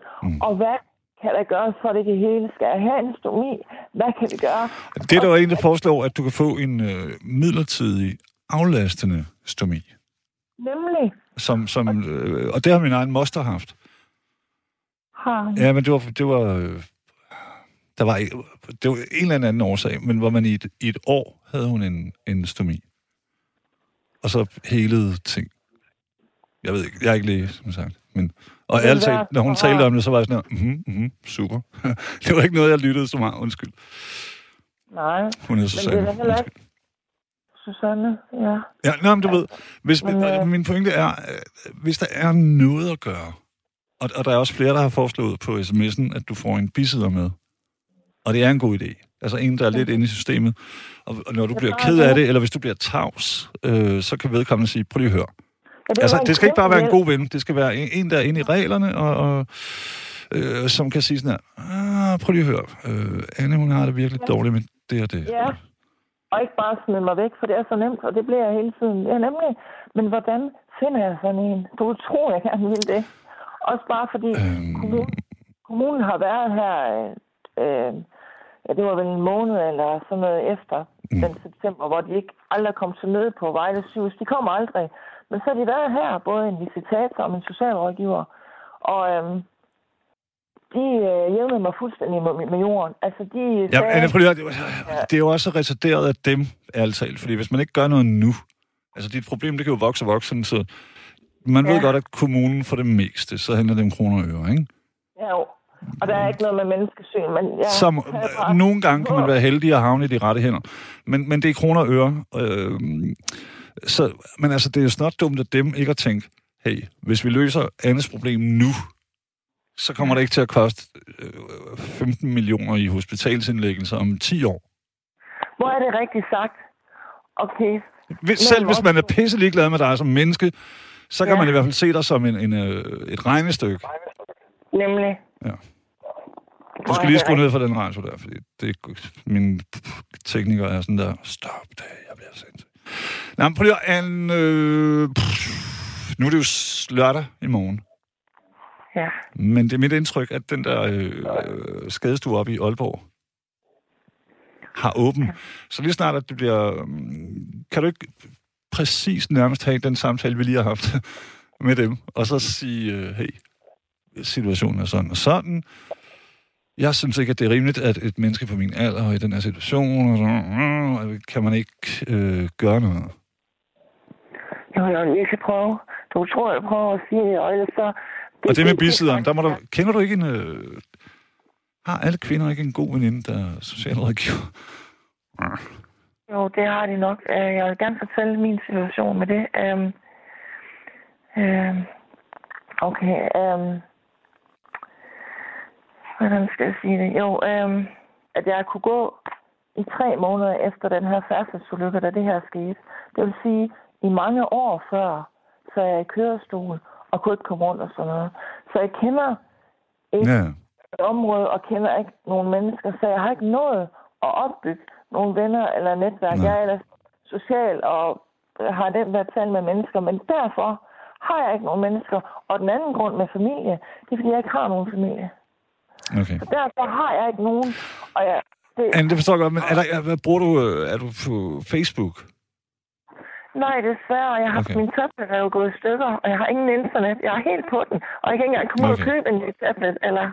Speaker 4: Og hvad kan der gøres for, at det hele skal jeg have en stomi? Hvad kan vi gøre?
Speaker 2: Det er der jo en, der foreslår, at du kan få en øh, midlertidig aflastende stomi.
Speaker 4: Nemlig
Speaker 2: Som, som, øh, og det har min egen moster haft.
Speaker 4: Har
Speaker 2: Ja, men det var, det var, øh, der var, det var en eller anden årsag, men hvor man i et, i et år havde hun en, en stomi. Og så helede ting. Jeg ved ikke, jeg er ikke læge, som sagt. Men, og ærligt talt, når hun talte om det, så var jeg sådan her, mhm, mhm, super. det var ikke noget, jeg lyttede så meget, undskyld.
Speaker 4: Nej,
Speaker 2: Hun hedder
Speaker 4: men det
Speaker 2: Susanne.
Speaker 4: er heller ikke... Susanne, ja.
Speaker 2: Ja, nej, men du ved, hvis,
Speaker 4: Men,
Speaker 2: men,
Speaker 4: øh,
Speaker 2: min pointe er, øh, hvis der er noget at gøre, og, og der er også flere, der har foreslået på sms'en, at du får en bisidder med, og det er en god idé. Altså en, der er lidt inde i systemet, og, og når du bliver ked af
Speaker 4: det.
Speaker 2: eller hvis du bliver tavs, øh, så kan vedkommende sige, prøv lige at høre.
Speaker 4: det,
Speaker 2: Altså, det skal ikke bare være en god ven, det skal være en, en der er inde i reglerne, og, og øh, som kan sige sådan her, ah, prøv lige at høre, øh, Anne, hun har det virkelig dårligt med det og det.
Speaker 4: Ja, og ikke bare smide mig væk, for det er så nemt, og det bliver jeg hele tiden. Ja, nemlig. Men hvordan finder jeg sådan en? Du tror, jeg gerne vil det. Også bare fordi
Speaker 2: Øhm.
Speaker 4: kommunen, kommunen har været her, øh, øh, ja, det var vel en måned eller sådan noget efter mm. den september, hvor de ikke aldrig kom til møde på Vejle Sygehus. De kommer aldrig. Men så har de været her, både en visitator og en socialrådgiver. Og øhm, de øh, jævnede mig fuldstændig med, med jorden. Altså, de
Speaker 2: Ja,
Speaker 4: sagde,
Speaker 2: prøv lige, høre, det er jo også retarderet af dem, ærligt talt, fordi hvis man ikke gør noget nu, altså dit problem, det kan jo vokse og vokse, sådan, så man ja. ved godt, at kommunen for det meste, så handler det om kroner og øre, ikke?
Speaker 4: Ja, jo. Og der er ikke noget med menneskesyn, men jeg...
Speaker 2: Som,
Speaker 4: havde bare-
Speaker 2: nogle gange kan man være heldig at havne i de rette hænder, men, men det er kroner og øre. Øh, så, men altså, det er jo snart dumt af dem ikke at tænke, hey, hvis vi løser Annes problem nu, så kommer det ikke til at koste øh, 15 millioner i hospitalsindlæggelser om 10 år.
Speaker 4: Hvor er det rigtigt sagt? Okay.
Speaker 2: Hvis, selv hvis man er pisse ligeglad med dig som menneske, så kan
Speaker 4: Ja.
Speaker 2: man i hvert fald se dig som en, en, øh, et regnestykke.
Speaker 4: Nemlig.
Speaker 2: Ja. Du
Speaker 4: er
Speaker 2: skal lige skrue ned for den radio der, fordi det, min tekniker er sådan der, stop det, jeg bliver sindssyg. Nå, men prøv lige at, øh, nu er det jo lørdag i morgen,
Speaker 4: Ja.
Speaker 2: men det er mit indtryk, at den der øh, skadestue oppe i Aalborg har åben. Så lige snart, at det bliver... øhm, Kan du ikke præcis nærmest have den samtale, vi lige har haft med dem, og så sige, øh, hey, situationen er sådan og sådan. Jeg synes ikke, at det er rimeligt, at et menneske på min alder og i den her situation, og så, øh, kan man ikke øh, gøre noget.
Speaker 4: Jo, jeg vil virkelig prøve. Du tror, jeg prøver at sige det, og ellers så...
Speaker 2: Og det med bisideren, der må du... Kender du ikke en... Øh, har alle kvinder ikke en god veninde, der er socialrådgiver?
Speaker 4: Jo, det har de nok. Øh, Jeg vil gerne fortælle min situation med det. Øhm, øhm, okay. Øhm, hvordan skal jeg sige det? Jo, øhm, at jeg kunne gå i tre måneder efter den her færdselsulykke, da det her skete. Det vil sige, i mange år før, så jeg i kørestol og kunne ikke komme rundt og sådan noget. Så jeg kender ikke
Speaker 2: Ja.
Speaker 4: et område og kender ikke nogen mennesker, så jeg har ikke nået at opbygge nogle venner eller netværk.
Speaker 2: Nej.
Speaker 4: Jeg er ellers social og har den der tale med mennesker, men derfor har jeg ikke nogen mennesker. Og den anden grund med familie, det er, fordi jeg ikke har nogen familie.
Speaker 2: Okay.
Speaker 4: Så derfor har jeg ikke nogen. Og jeg, det,
Speaker 2: Anne, det forstår jeg godt, men er der, hvad bruger du? øh, Er du på Facebook?
Speaker 4: nej, desværre. Jeg har
Speaker 2: Okay.
Speaker 4: min tablet er jo gået i stykker, og jeg har ingen internet. Jeg er helt på den, og jeg kan ikke engang komme ud
Speaker 2: Okay.
Speaker 4: og købe en ny tablet. Eller...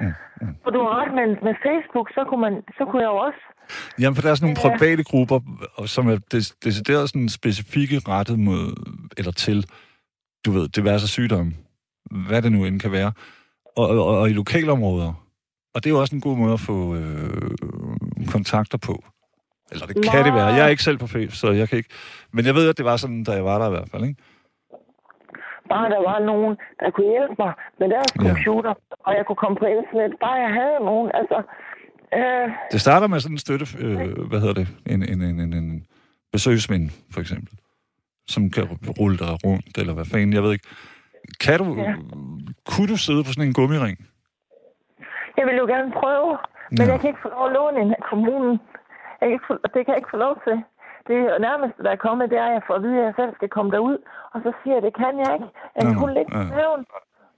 Speaker 2: Mm, mm.
Speaker 4: Du har ret, men med Facebook, så kunne, man, så kunne jeg jo også
Speaker 2: Jamen, for der er sådan nogle private grupper, som er decideret sådan specifikke rettet mod, eller til, du ved, diverse sygdomme. Hvad det nu end kan være. og, og, og i lokalområder. Og det er jo også en god måde at få øh, kontakter på. Eller det kan det være. Jeg er ikke selv på FEF, så jeg kan ikke... Men jeg ved, at det var sådan, da jeg var der i hvert fald, ikke?
Speaker 4: Bare der var nogen, der kunne hjælpe mig med deres
Speaker 2: Ja.
Speaker 4: computer, og jeg kunne komme på internet. Bare jeg havde nogen, altså... Øh,
Speaker 2: Det starter med sådan en støtte... Øh, hvad hedder det? En, en, en, en, en besøgsven, for eksempel. Som kan rulle dig rundt, eller hvad fanden, jeg ved ikke. Kan du...
Speaker 4: Ja.
Speaker 2: Kunne du sidde på sådan en gummiring?
Speaker 4: jeg vil jo gerne prøve, men
Speaker 2: Ja.
Speaker 4: jeg kan ikke få lov at låne en af kommunen. Jeg kan ikke få, det kan jeg ikke få lov til. Det nærmeste, der er kommet, det er, at jeg får at vide, at jeg selv skal komme derud. Og så siger jeg, det kan jeg ikke. Jeg kan kun ligge på maven.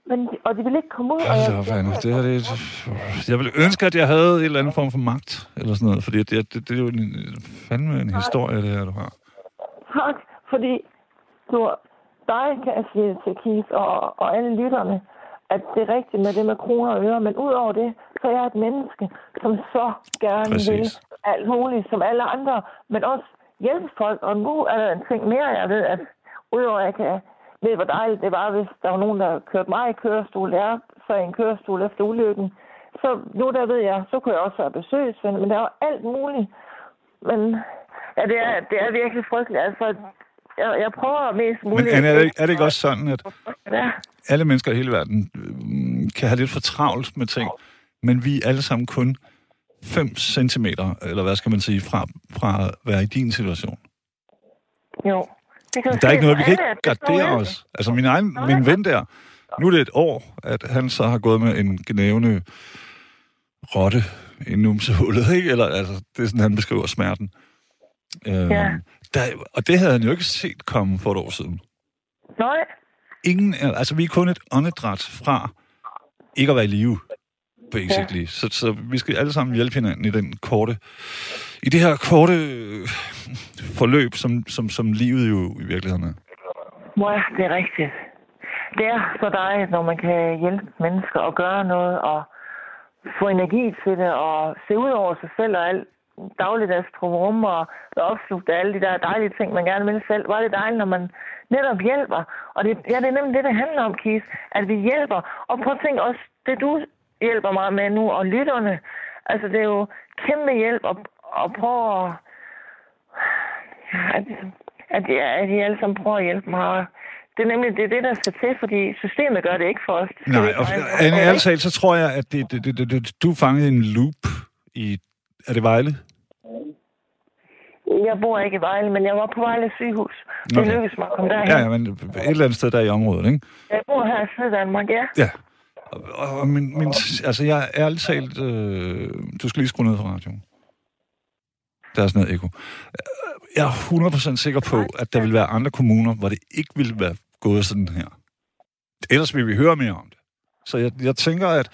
Speaker 4: Men, og de vil ikke komme ud. Og
Speaker 2: Hold
Speaker 4: jeg,
Speaker 2: da op, Anne. Det her, det, jeg ville ønske, at jeg havde en eller anden form for magt, eller sådan noget, fordi det, det, det er jo en, fandme en historie, det her, du har.
Speaker 4: Tak, fordi du, dig kan jeg sige til Keith og, og alle lytterne, at det er rigtigt med det med kroner og øre, men udover det, så er jeg et menneske, som så gerne
Speaker 2: Præcis.
Speaker 4: vil alt muligt, som alle andre, men også hjælpe folk. Og nu er der en ting mere, jeg ved, at udover at jeg kan ved, hvor dejligt det var, hvis der var nogen, der kørte mig i kørestol, jeg så i en kørestol efter ulykken. Så nu der ved jeg, så kunne jeg også være besøgsven, men der var alt muligt. Men ja, det er, det er virkelig frygteligt. Altså, jeg, jeg prøver mest
Speaker 2: Men
Speaker 4: muligt.
Speaker 2: Anne, er det, er det ikke også sådan, at
Speaker 4: Ja,
Speaker 2: alle mennesker i hele verden øh, kan have lidt for travlt med ting, men vi er alle sammen kun 5 centimeter, eller hvad skal man sige, fra, fra at være i din situation.
Speaker 4: jo. Det kan
Speaker 2: Der er ikke noget, vi kan ikke gardere os. Altså min egen, min ven der, nu er det et år, at han så har gået med en gnævende rotte i numsehullet, ikke? Eller, altså, det er sådan, han beskriver smerten. Øhm,
Speaker 4: Ja.
Speaker 2: der, og det havde han jo ikke set komme for et år siden.
Speaker 4: Nej,
Speaker 2: Ingen, altså vi er kun et åndedræt fra ikke at være i live, basically. Ja. Så, så vi skal alle sammen hjælpe hinanden i den korte, i det her korte øh, forløb, som, som, som livet jo i virkeligheden er.
Speaker 4: Ja, det er rigtigt. Det er så dejligt, når man kan hjælpe mennesker og gøre noget og få energi til det og se ud over sig selv og alt dagligdags rum og være opslugt af alle de der dejlige ting, man gerne vil selv. Hvor er det dejligt, når man netop hjælper. Og det, ja, det er nemlig det, det handler om, Kis, at vi hjælper. Og prøv at tænke også, det du hjælper mig med nu, og lytterne, altså det er jo kæmpe hjælp at, at prøve at, at, at, de, at de alle sammen prøver at hjælpe mig. Det er nemlig det, er det, der skal til, fordi systemet gør det ikke for os.
Speaker 2: Nej, og. Anne, ærligt talt, så tror jeg, at det, det, det, det, det, du fanget i en loop i... Er det Vejle?
Speaker 4: Jeg bor ikke i Vejle, men jeg var på Vejle sygehus. Det
Speaker 2: Okay.
Speaker 4: lykkedes mig at komme derhen.
Speaker 2: Ja, ja, men et eller andet sted der i området, ikke?
Speaker 4: Jeg bor her i Syddanmark, ja.
Speaker 2: Ja. Og, og min, min, altså, jeg er ærligt talt... Øh, du skal lige skrue ned for radioen. Der er sådan noget ekko. Jeg er 100% sikker på, at der vil være andre kommuner, hvor det ikke ville være gået sådan her. Ellers vil vi høre mere om det. Så jeg, jeg tænker, at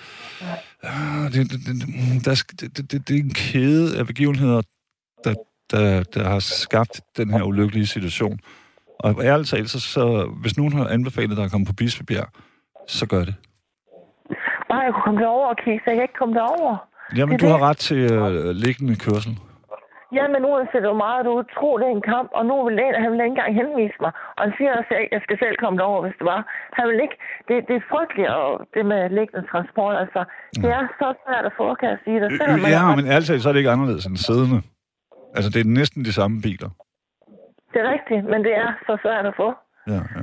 Speaker 2: øh, det, det, det, der, det, det, det, det er en kæde af begivenheder, der, der, der har skabt den her ulykkelige situation. Og ærligt talt, så, så hvis nogen har anbefalet dig at komme på Bispebjerg, så gør det.
Speaker 4: Bare jeg kunne komme derover og kigge, så jeg kan ikke komme derover.
Speaker 2: Jamen,
Speaker 4: Det
Speaker 2: du
Speaker 4: er
Speaker 2: har
Speaker 4: det.
Speaker 2: ret til øh, liggende kørsel.
Speaker 4: Ja, men uanset hvor meget du tror, det er en kamp, og nu vil han vil ikke engang henvise mig. Og han siger også, at jeg skal selv komme derover, hvis det var. Han vil ikke. Det, det er frygteligt, og det med liggende transport, altså. Det er så svært at få, kan jeg sige det. Selvom man
Speaker 2: Ja,
Speaker 4: har-
Speaker 2: men talt, så er det ikke anderledes end siddende. Altså, det er næsten de samme biler.
Speaker 4: Det er rigtigt, men det er så svært at få.
Speaker 2: Ja, ja.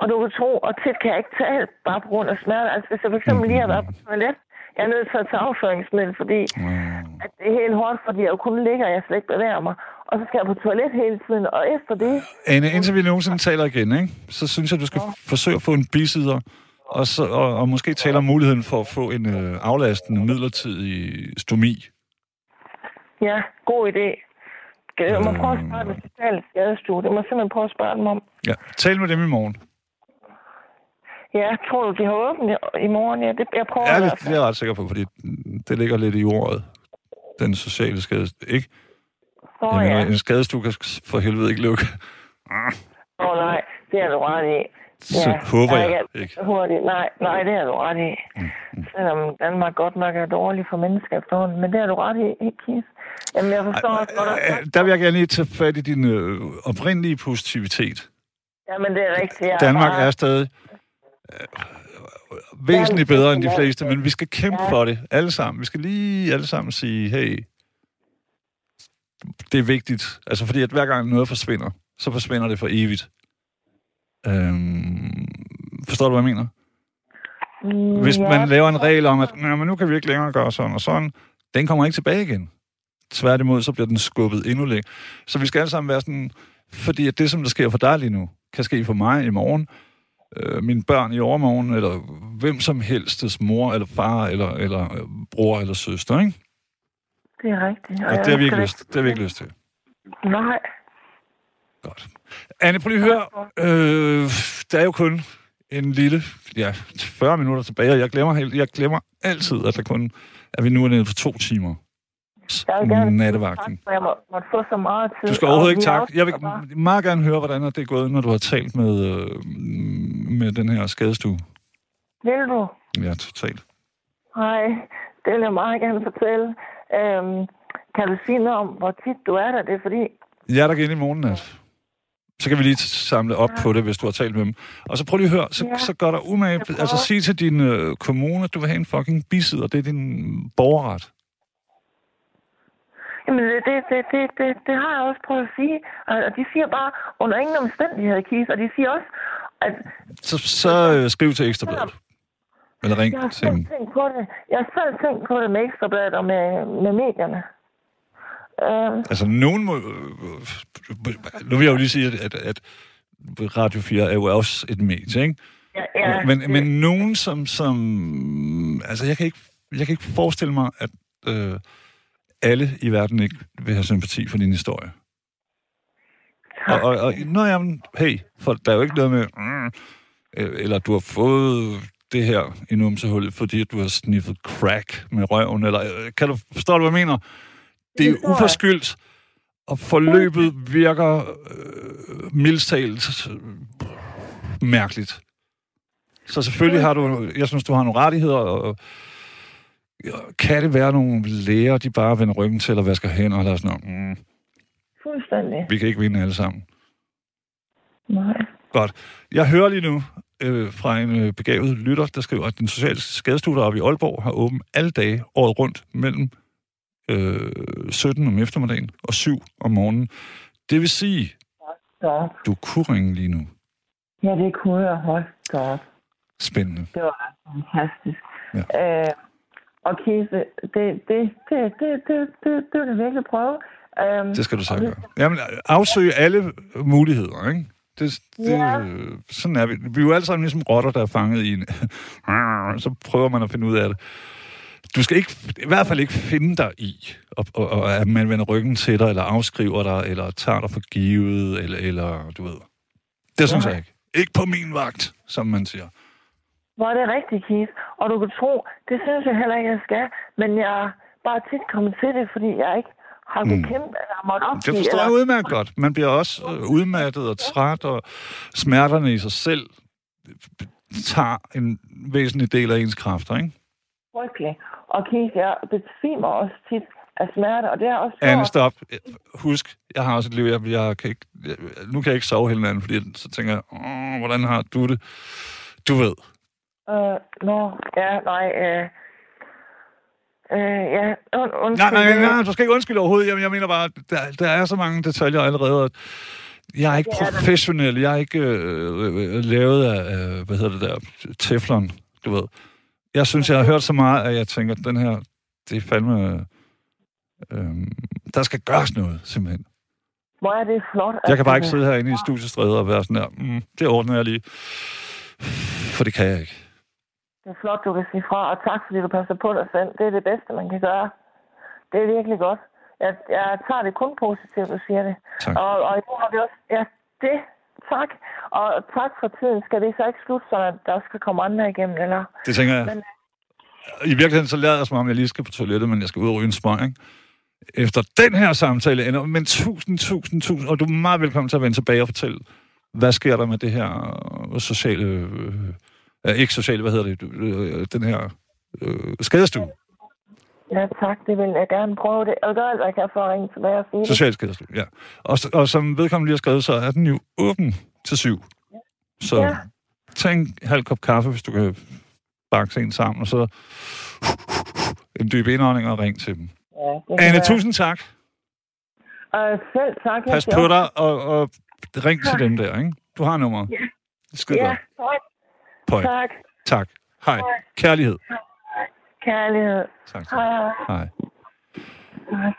Speaker 4: Og du vil tro, og tit kan jeg ikke tale, bare på grund af smerte. Altså, hvis jeg for eksempel lige har været på toilet, jeg er nødt til at tage afføringsmiddel, fordi
Speaker 2: Mm.
Speaker 4: at det er helt hårdt, fordi jeg jo kun ligger, og jeg slet ikke bevæger mig. Og så skal jeg på toilet hele tiden, og efter det,
Speaker 2: Anne, indtil vi nogensinde taler igen, ikke? så synes jeg, du skal forsøge at få en bisider, og, så, og, og måske tale om muligheden for at få en øh, aflastende midlertidig stomi.
Speaker 4: ja, god idé. Jeg må prøve at spørge den sociale skadestue. Det må simpelthen prøve at spørge dem om.
Speaker 2: Ja, tal med dem i morgen.
Speaker 4: Ja, tror du, de har åbent i- morgen? Ja, det, jeg prøver
Speaker 2: Ja, det, det er jeg ret sikker på, fordi det ligger lidt i ordet. Den sociale skade. Ikke?
Speaker 4: Nå,
Speaker 2: Jeg mener,
Speaker 4: ja.
Speaker 2: en skadestue kan for helvede ikke lukke.
Speaker 4: Åh, nej, det er du ret i.
Speaker 2: Så håber
Speaker 4: nej,
Speaker 2: jeg
Speaker 4: jeg
Speaker 2: ikke.
Speaker 4: Hurtigt. Nej, nej, det er du ret i. Selvom Danmark godt nok er dårlig for mennesker efterhånden, men det er du ret i, ikke, Kis? Jamen, jeg forstår også godt.
Speaker 2: Der vil jeg gerne lige tage fat i din øh, oprindelige positivitet.
Speaker 4: Jamen, det er rigtigt. Jeg
Speaker 2: Danmark
Speaker 4: bare-
Speaker 2: er stadig øh, væsentligt bedre end de fleste, men vi skal kæmpe for det, alle sammen. Vi skal lige alle sammen sige, hey, det er vigtigt. Altså, fordi at hver gang noget forsvinder, så forsvinder det for evigt. Øhm, forstår du, hvad jeg mener?
Speaker 4: Mm,
Speaker 2: Hvis man laver en regel om, at "Nå, men nu kan vi ikke længere gøre sådan og sådan, den kommer ikke tilbage igen. Tværtimod, så bliver den skubbet endnu længere. Så vi skal alle sammen være sådan, fordi at det, som der sker for dig lige nu, kan ske for mig i morgen, øh, mine børn i overmorgen, eller hvem som helst, mor eller far, eller, eller øh, bror eller søster, ikke?
Speaker 4: Det er rigtigt.
Speaker 2: Og
Speaker 4: jeg
Speaker 2: det har vi ikke lyst, det har vi ikke lyst til.
Speaker 4: Nej.
Speaker 2: Godt. Anne, prøv lige at høre. Øh, der er jo kun en lille, ja, 40 minutter tilbage, og jeg glemmer, helt, jeg glemmer altid, at der kun at vi nu er nede på to timer.
Speaker 4: Jeg vil gerne sige
Speaker 2: Nattevagten.
Speaker 4: tak, for jeg må, måtte få så meget tid.
Speaker 2: Du skal overhovedet ikke takke. Jeg vil meget gerne høre, hvordan det er gået, når du har talt med, øh, med den her skadestue.
Speaker 4: Vil du?
Speaker 2: Ja, totalt.
Speaker 4: Nej, det vil jeg meget gerne fortælle. Øhm, kan du sige noget om, hvor tit du er der? Det er fordi,
Speaker 2: Jeg er der igen i morgen nat. Så kan vi lige samle op på det, hvis du har talt med dem. Og så prøv lige at høre, så,
Speaker 4: Ja.
Speaker 2: så gør der umage. Altså sig til din øh, kommune, at du vil have en fucking bisidder. Det er din borgerret.
Speaker 4: Jamen det, det, det, det, det, har jeg også prøvet at sige. Og de siger bare, under ingen omstændigheder, Kis. Og de siger også, at
Speaker 2: Så, så øh, skriv til Ekstrabladet. Eller ring
Speaker 4: jeg har
Speaker 2: til
Speaker 4: selv
Speaker 2: dem.
Speaker 4: tænkt på det. Jeg har selv tænkt på det med Ekstrabladet og med, med medierne. Øhm,
Speaker 2: Altså, nogen må... øh, Nu vil jeg jo lige sige, at, at Radio 4 er jo også et medie, ikke?
Speaker 4: ja, ja,
Speaker 2: men,
Speaker 4: det-
Speaker 2: men nogen, som, som... Altså, jeg kan ikke, jeg kan ikke forestille mig, at øh, alle i verden ikke vil have sympati for din historie. Og, og, og nå, jamen, hey, for der er jo ikke noget med... Mm, øh, eller du har fået det her i numsehullet, fordi du har sniffet crack med røven, eller øh, kan du forstå, hvad jeg mener? Det er uforskyldt, og forløbet virker øh, mildst talt øh, mærkeligt. Så selvfølgelig har du, jeg synes, du har nogle rettigheder, og kan det være nogle læger, de bare vender ryggen til og vasker hænder lader sådan noget, mm,
Speaker 4: Fuldstændig.
Speaker 2: vi kan ikke vinde alle sammen.
Speaker 4: Nej.
Speaker 2: Godt. Jeg hører lige nu øh, fra en øh, begavet lytter, der skriver, at den sociale skadestue deroppe i Aalborg har åben alle dage året rundt mellem øh, 17 om eftermiddagen og 7 om morgenen. Det vil sige,
Speaker 4: Så.
Speaker 2: du kunne ringe lige nu.
Speaker 4: Ja, det kunne jeg holde godt.
Speaker 2: Spændende.
Speaker 4: Det var fantastisk.
Speaker 2: Ja.
Speaker 4: Øh, og Kise, det, det, det, det, det, det, det vil jeg virkelig prøve. Øhm,
Speaker 2: Det skal du så gøre. Jamen, afsøge alle muligheder, ikke? Det, det,
Speaker 4: Ja.
Speaker 2: sådan er vi. Vi er jo alle sammen ligesom rotter, der er fanget i en... så prøver man at finde ud af det. Du skal ikke, i hvert fald ikke finde dig i, og, og, og at man vender ryggen til dig, eller afskriver dig, eller tager dig for givet, eller, eller du ved. Det synes
Speaker 4: Nej.
Speaker 2: jeg ikke. Ikke på min vagt, som man siger.
Speaker 4: Hvor er det rigtigt, Kise? Og du kan tro, det synes jeg heller ikke, jeg skal. Men jeg er bare tit kommet til det, fordi jeg ikke har kunnet
Speaker 2: Mm.
Speaker 4: kæmpe, eller har måttet
Speaker 2: Det
Speaker 4: opgive.
Speaker 2: forstår jeg
Speaker 4: eller...
Speaker 2: udmærket godt. Man bliver også øh, udmattet og træt, og smerterne i sig selv tager en væsentlig del af ens kræfter, ikke?
Speaker 4: Frygtelig. Og Kise, jeg besvimer også tit af smerte, og det er også...
Speaker 2: Anne, stop. Husk, jeg har også et liv, jeg, jeg kan ikke, jeg, nu kan jeg ikke sove hele natten, fordi så tænker jeg, hvordan har du det? Du ved.
Speaker 4: Øh, nå, ja, nej, øh... Øh, ja, und,
Speaker 2: Nej,
Speaker 4: undskyld.
Speaker 2: nej,
Speaker 4: det-
Speaker 2: nej, du skal ikke undskylde overhovedet. Jeg, jeg mener bare, der, der er så mange detaljer allerede. at Jeg er ikke
Speaker 4: der.
Speaker 2: professionel. Jeg er ikke øh, øh, lavet af, øh, hvad hedder det der, teflon, du ved. Jeg synes, jeg har hørt så meget, at jeg tænker, at den her, det er fandme... Øh, der skal gøres noget, simpelthen.
Speaker 4: Hvor er det flot.
Speaker 2: Jeg kan bare ikke sidde herinde i studiestrædet og være sådan der, mm, det ordner jeg lige. For det kan jeg ikke.
Speaker 4: Det er flot, du kan sige fra, og tak, fordi du passer på dig selv. Det er det bedste, man kan gøre. Det er virkelig godt. Jeg, jeg tager det kun positivt, du siger det.
Speaker 2: Tak.
Speaker 4: Og, og nu har vi også... Ja, det. Tak. Og tak for tiden. Skal det så ikke slutte, så der skal komme andre igennem, eller?
Speaker 2: Det tænker jeg.
Speaker 4: Men-
Speaker 2: I virkeligheden så lader jeg som om, jeg lige skal på toilettet, men jeg skal ud og ryge en smøg, ikke? Efter den her samtale ender, men tusind, tusind, tusind, og du er meget velkommen til at vende tilbage og fortælle, hvad sker der med det her øh, sociale, øh, øh, ikke sociale, hvad hedder det, øh, den her øh, skadestue,
Speaker 4: Ja, tak. Det vil jeg gerne prøve det. Jeg gøre alt, hvad jeg kan for at ringe tilbage og sige det.
Speaker 2: social skadestue, ja. Og, og som vedkommende lige har skrevet, så er den jo åben til syv. Så
Speaker 4: Ja.
Speaker 2: tag en halv kop kaffe, hvis du kan bakse en sammen, og så en dyb indånding og ring til dem.
Speaker 4: Ja,
Speaker 2: Anne,
Speaker 4: være.
Speaker 2: tusind tak.
Speaker 4: Og selv tak.
Speaker 2: Pas på dig, og, og ring til dem der, ikke? Du har nummeret. Skide
Speaker 4: Ja, tak.
Speaker 2: Pøj.
Speaker 4: tak.
Speaker 2: Tak. Hej. Kærlighed.
Speaker 4: Kærlighed.
Speaker 2: Tak.
Speaker 4: Hej, hej.
Speaker 2: Hej.
Speaker 4: hej.